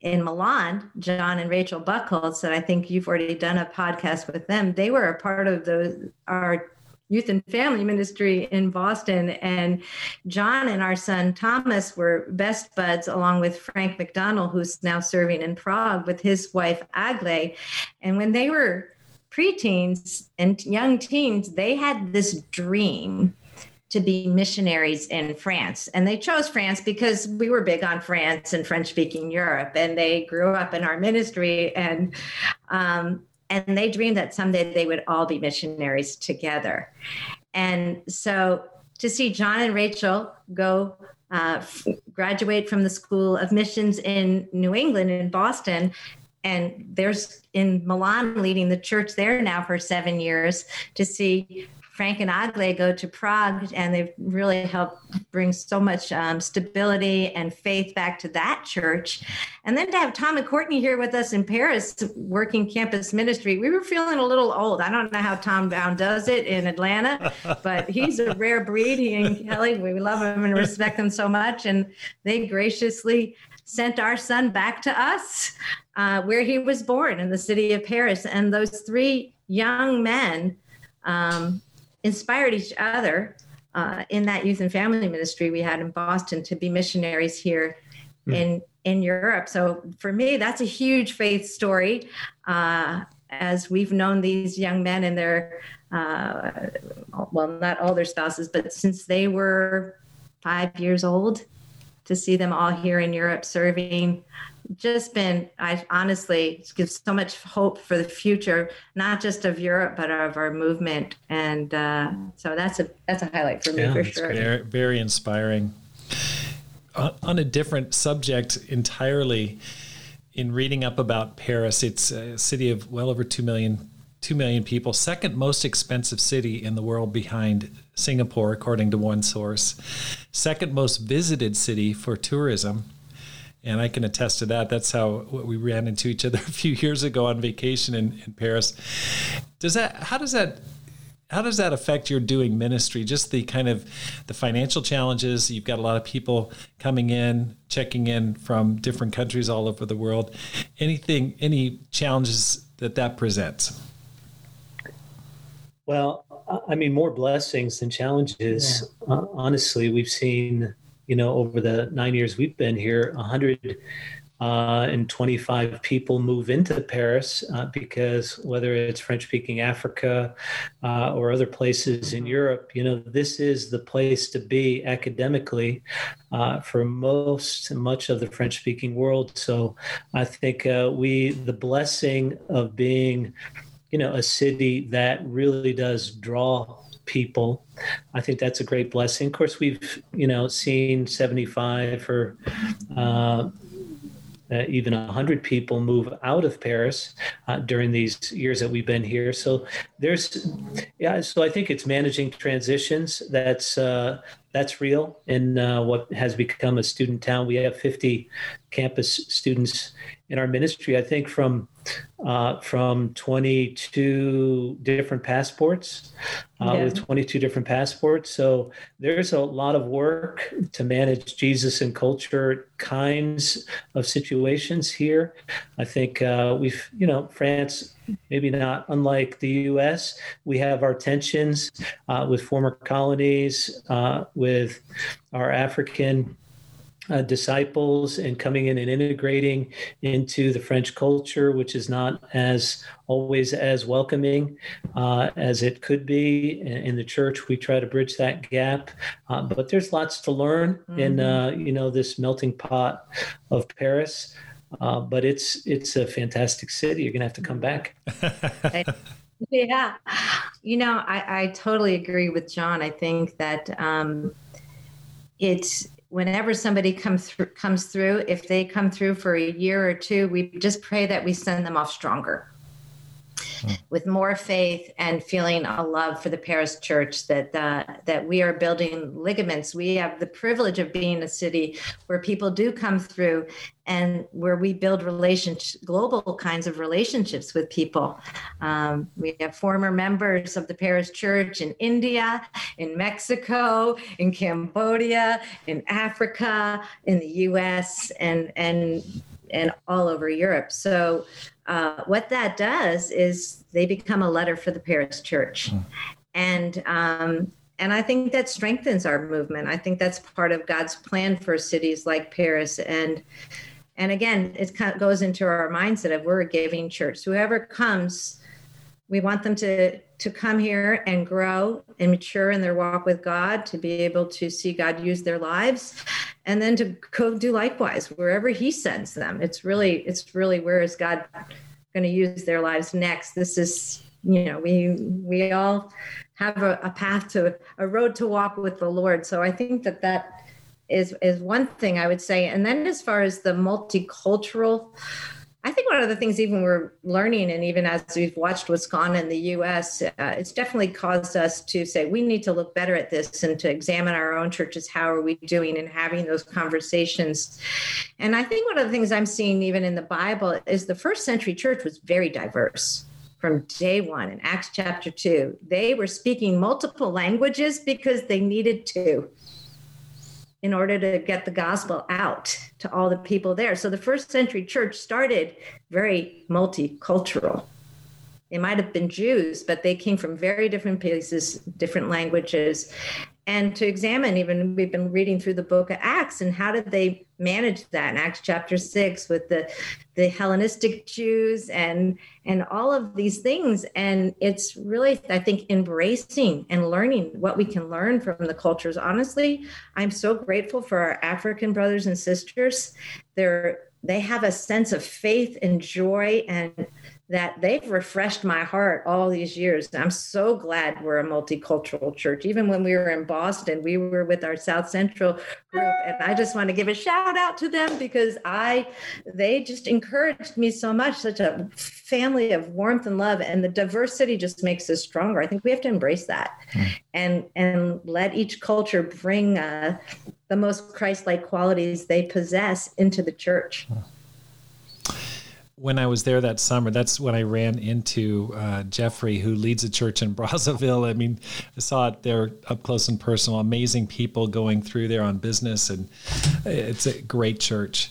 in Milan, John and Rachel Buckholz, and I think you've already done a podcast with them. They were a part of the our youth and family ministry in Boston. And John and our son Thomas were best buds, along with Frank McDonald, who's now serving in Prague with his wife Agle. And when they were preteens and young teens, they had this dream to be missionaries in France. And they chose France because we were big on France and French speaking Europe. And they grew up in our ministry. And um, and they dreamed that someday they would all be missionaries together. And so to see John and Rachel go uh, f- graduate from the School of Missions in New England in Boston, and there's in Milan leading the church there now for seven years to see Frank and Agle go to Prague, and they've really helped bring so much um, stability and faith back to that church. And then to have Tom and Courtney here with us in Paris working campus ministry, we were feeling a little old. I don't know how Tom Brown does it in Atlanta, but he's a rare breed. He and Kelly, we love him and respect them so much. And they graciously sent our son back to us uh, where he was born in the city of Paris. And those three young men um, inspired each other uh, in that youth and family ministry we had in Boston to be missionaries here mm. in in Europe. So for me, that's a huge faith story. Uh, as we've known these young men and their, uh, well, not all their spouses, but since they were five years old, to see them all here in Europe serving just been i honestly gives so much hope for the future not just of europe but of our movement. And uh, so that's a that's a highlight for me yeah, for sure. very, very inspiring. On a different subject entirely in reading up about paris it's a city of well over 2 million 2 million people second most expensive city in the world behind singapore according to one source. Second most visited city for tourism and I can attest to that. That's how we ran into each other a few years ago on vacation in, in Paris. Does that? How does that? How does that affect your doing ministry? Just the kind of the financial challenges. You've got a lot of people coming in, checking in from different countries all over the world. Anything? Any challenges that that presents? Well, I mean, more blessings than challenges. Yeah. Uh, honestly, we've seen you know, over the nine years we've been here, 125 uh, people move into Paris uh, because whether it's French speaking Africa uh, or other places in Europe, you know, this is the place to be academically uh, for most, much of the French speaking world. So I think uh, we, the blessing of being, you know, a city that really does draw people. I think that's a great blessing. Of course, we've you know seen 75 or uh, uh, even 100 people move out of Paris uh, during these years that we've been here. So there's, yeah. So I think it's managing transitions. That's uh, that's real in uh, what has become a student town. We have 50 campus students in our ministry. I think from uh, from 22 different passports, uh, yeah. with 22 different passports. So there's a lot of work to manage Jesus and culture kinds of situations here. I think uh, we've, you know, France maybe not unlike the U.S. We have our tensions uh, with former colonies, uh, with our African uh, disciples and coming in and integrating into the French culture, which is not as always as welcoming uh, as it could be. In the church, we try to bridge that gap, uh, but there's lots to learn mm-hmm. in uh, you know this melting pot of Paris. Uh, but it's it's a fantastic city. You're gonna have to come back. yeah, you know, I, I totally agree with John. I think that um, it's whenever somebody comes through comes through if they come through for a year or two we just pray that we send them off stronger with more faith and feeling a love for the Paris church that uh, that we are building ligaments. We have the privilege of being a city where people do come through and where we build relationships, global kinds of relationships with people. Um, we have former members of the Paris Church in India, in Mexico, in Cambodia, in Africa, in the U.S., and and and all over Europe. So uh, what that does is they become a letter for the Paris Church, mm. and um, and I think that strengthens our movement. I think that's part of God's plan for cities like Paris, and and again, it kind of goes into our mindset of we're a giving church. Whoever comes, we want them to to come here and grow and mature in their walk with God, to be able to see God use their lives, and then to go do likewise wherever he sends them. It's really it's really where is god going to use their lives next? This is you know we we all have a, a, path to a road to walk with the lord. So i think that that is is one thing i would say. And then as far as the multicultural I think one of the things even we're learning, and even as we've watched what's gone in the U.S., uh, it's definitely caused us to say we need to look better at this and to examine our own churches. How are we doing and having those conversations? And I think one of the things I'm seeing even in the Bible is the first century church was very diverse from day one in Acts chapter two. They were speaking multiple languages because they needed to in order to get the gospel out to all the people there. So the first century church started very multicultural. They might have been Jews, but they came from very different places, different languages and to examine even we've been reading through the book of acts and how did they manage that in acts chapter 6 with the the hellenistic jews and and all of these things. And it's really i think embracing and learning what we can learn from the cultures. Honestly i'm so grateful for our african brothers and sisters. They're they have a sense of faith and joy and that they've refreshed my heart all these years. I'm so glad we're a multicultural church. Even when we were in Boston, we were with our South Central group, and I just want to give a shout out to them because I, they just encouraged me so much. Such a family of warmth and love, and the diversity just makes us stronger. I think we have to embrace that, mm. and and let each culture bring uh, the most Christ-like qualities they possess into the church. Mm when I was there that summer, that's when I ran into uh, Jeffrey, who leads a church in Brazzaville. I mean, I saw it there up close and personal. Amazing people going through there on business, and it's a great church.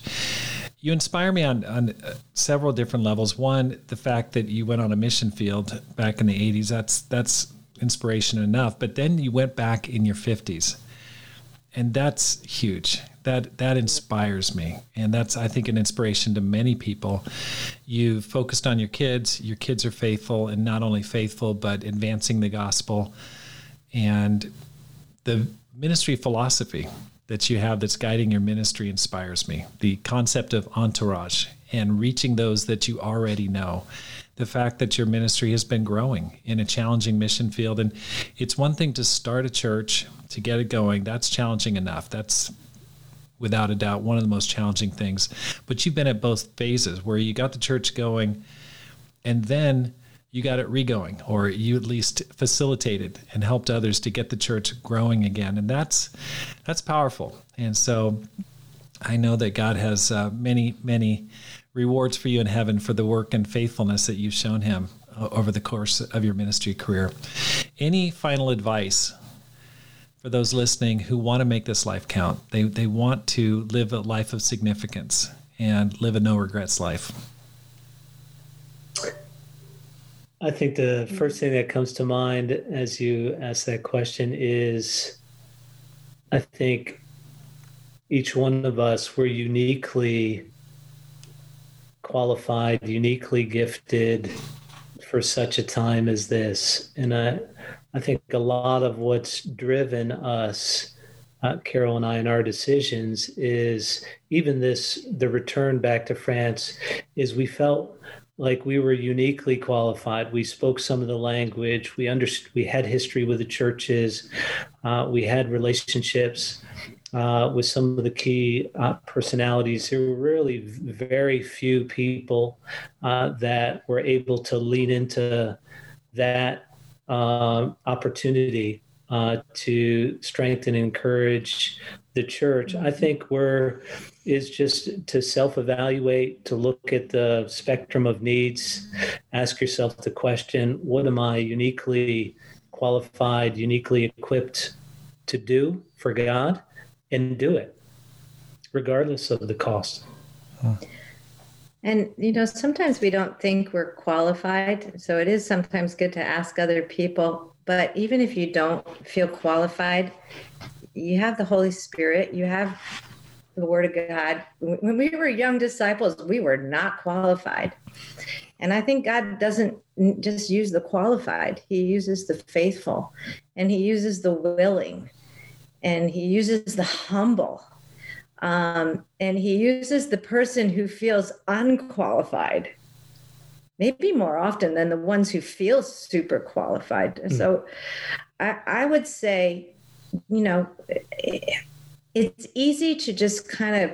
You inspire me on on uh, several different levels. One, the fact that you went on a mission field back in the '80s. That's that's inspiration enough. But then you went back in your 50s, and that's huge that that inspires me. And that's i think an inspiration to many people. You focused on your kids. Your kids are faithful and not only faithful but advancing the gospel. And the ministry philosophy that you have that's guiding your ministry inspires me. The concept of entourage and reaching those that you already know. The fact that your ministry has been growing in a challenging mission field. And it's one thing to start a church to get it going. That's challenging enough. That's without a doubt one of the most challenging things. But you've been at both phases where you got the church going and then you got it regoing or you at least facilitated and helped others to get the church growing again. And that's that's powerful. And so i know that god has uh, many many rewards for you in heaven for the work and faithfulness that you've shown him uh, over the course of your ministry career. Any final advice for those listening who want to make this life count. They, they want to live a life of significance and live a no regrets life. I think the first thing that comes to mind as you ask that question is I think each one of us were uniquely qualified, uniquely gifted for such a time as this. And I, I think a lot of what's driven us, uh, Carol and I, in our decisions is even this the return back to France is we felt like we were uniquely qualified. We spoke some of the language. We understood. We had history with the churches. Uh, we had relationships uh, with some of the key uh, personalities. There were really very few people uh, that were able to lean into that uh, opportunity uh, to strengthen and encourage the church. I think we're is just to self-evaluate, to look at the spectrum of needs, ask yourself the question: What am I uniquely qualified, uniquely equipped to do for God, and do it, regardless of the cost. Huh. And, you know, sometimes we don't think we're qualified. So it is sometimes good to ask other people. But even if you don't feel qualified, you have the Holy Spirit, you have the Word of God. When we were young disciples, we were not qualified. And I think God doesn't just use the qualified, He uses the faithful and He uses the willing and He uses the humble um, and he uses the person who feels unqualified, maybe more often than the ones who feel super qualified. Mm. So I, I would say, you know, it's easy to just kind of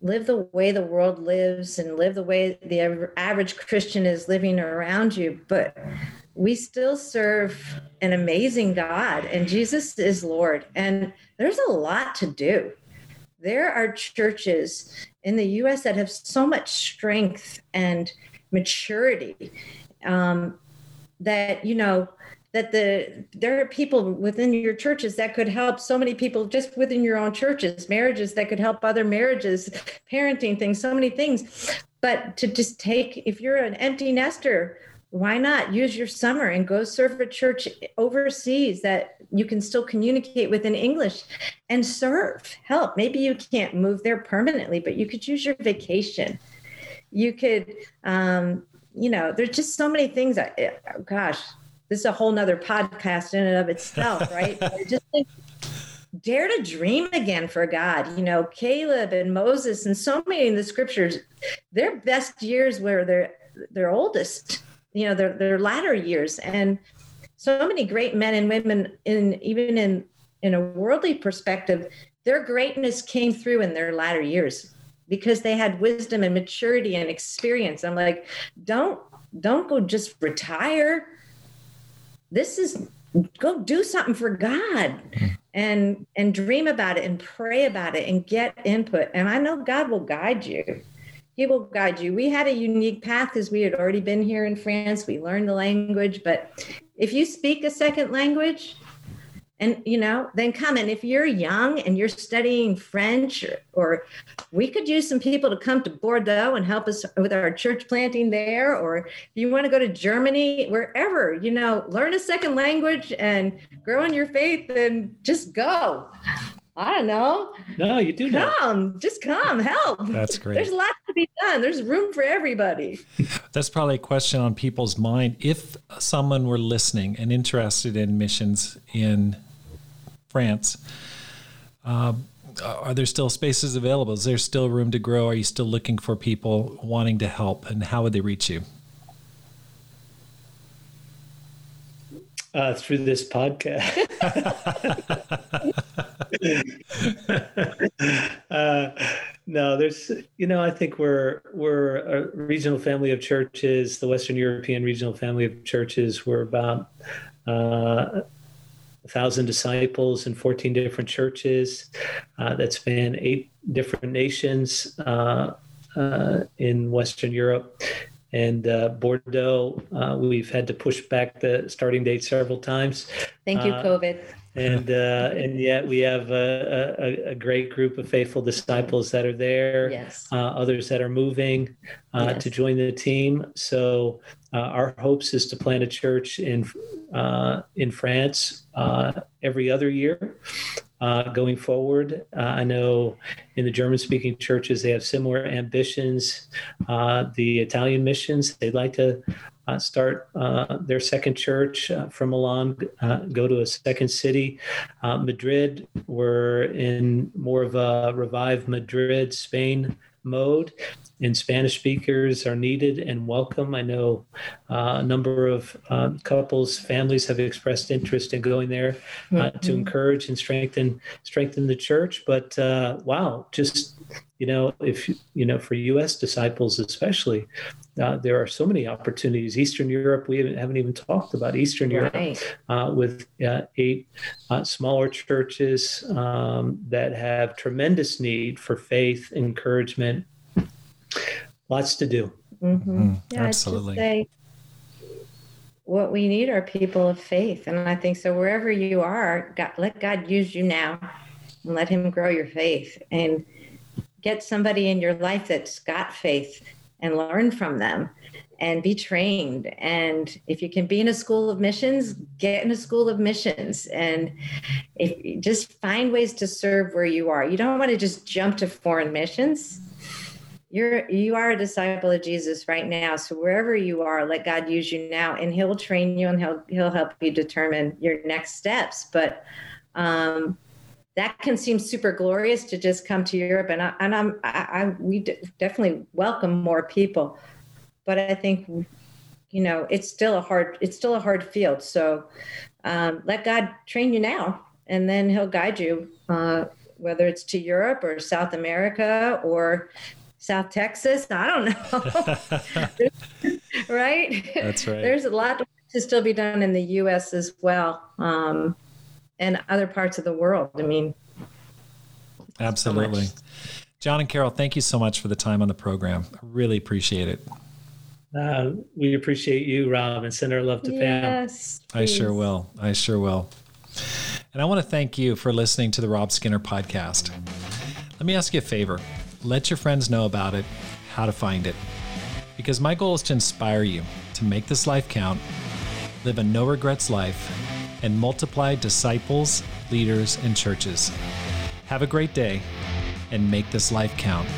live the way the world lives and live the way the average Christian is living around you, but we still serve an amazing God and Jesus is Lord. And there's a lot to do. There are churches in the US that have so much strength and maturity um, that, you know, that the there are people within your churches that could help so many people just within your own churches marriages that could help other marriages parenting things so many things. But to just take if you're an empty nester why not use your summer and go serve a church overseas that you can still communicate with in english and serve help maybe you can't move there permanently but you could use your vacation you could um, you know there's just so many things that gosh this is a whole nother podcast in and of itself, right? just dare to dream again for God. You know, Caleb and Moses and so many in the scriptures, their best years were their their oldest, you know, their their latter years. And so many great men and women in even in in a worldly perspective, their greatness came through in their latter years because they had wisdom and maturity and experience. I'm like, don't don't go just retire this is go do something for God and and dream about it and pray about it and get input. And I know God will guide you. He will guide you. We had a unique path because we had already been here in France. We learned the language, but if you speak a second language, and you know then come and if you're young and you're studying french or, or, we could use some people to come to bordeaux and help us with our church planting there or if you want to go to germany wherever you know learn a second language and grow in your faith and just go I don't know. No, you do come. Just come, help. That's great. There's a lot to be done. There's room for everybody. That's probably a question on people's mind. If someone were listening and interested in missions in France. Uh, are there still spaces available? Is there still room to grow? Are you still looking for people wanting to help? And how would they reach you? Uh, through this podcast. uh, no, there's, you know, I think we're we're a regional family of churches, the Western European regional family of churches. We're about uh, a thousand disciples in 14 different churches uh, that span eight different nations uh, uh, in Western Europe. And uh, Bordeaux, uh, we've had to push back the starting date several times. Thank you, uh, COVID and uh, and yet we have a, a, a, great group of faithful disciples that are there. Yes. Uh, others that are moving uh, yes. to join the team. So uh, our hopes is to plant a church in uh, in France uh, every other year. Going forward, I know in the German-speaking churches they have similar ambitions. the Italian missions they'd like to uh, start uh, their second church uh, from Milan, uh, go to a second city. Uh, Madrid, we're in more of a revive Madrid, Spain mode, and Spanish speakers are needed and welcome. I know uh, a number of um, couples, families have expressed interest in going there mm-hmm. to encourage and strengthen strengthen the church. But wow, just you know, if you know, for U.S. disciples especially, uh, there are so many opportunities. Eastern Europe, we haven't, haven't even talked about Eastern Europe right. uh, with uh, eight uh, smaller churches um, that have tremendous need for faith, encouragement. Lots to do. Mm-hmm. Mm, yeah, absolutely. Say, what we need are people of faith, and I think so. Wherever you are, God, let God use you now, and let Him grow your faith, and get somebody in your life that's got faith and learn from them and be trained. And if you can be in a school of missions, get in a school of missions and if just find ways to serve where you are. You don't want to just jump to foreign missions. You're you are a disciple of Jesus right now. So wherever you are, let God use you now and he'll train you and he'll he'll help you determine your next steps. But um that can seem super glorious to just come to Europe, and I, and I'm I, I we d- definitely welcome more people, but I think you know it's still a hard it's still a hard field. So um, let God train you now, and then He'll guide you uh, whether it's to Europe or South America or South Texas. I don't know. right? That's right. There's a lot to still be done in the U.S. as well, um, and other parts of the world. I mean, absolutely. So John and Carol, thank you so much for the time on the program. I really appreciate it. Uh, we appreciate you, Rob, and send our love to Pam. Yes, I sure will. I sure will. And I want to thank you for listening to the Rob Skinner podcast. Let me ask you a favor let your friends know about it, how to find it. Because my goal is to inspire you to make this life count, live a no regrets life, and multiply disciples, leaders, and churches. Have a great day and make this life count.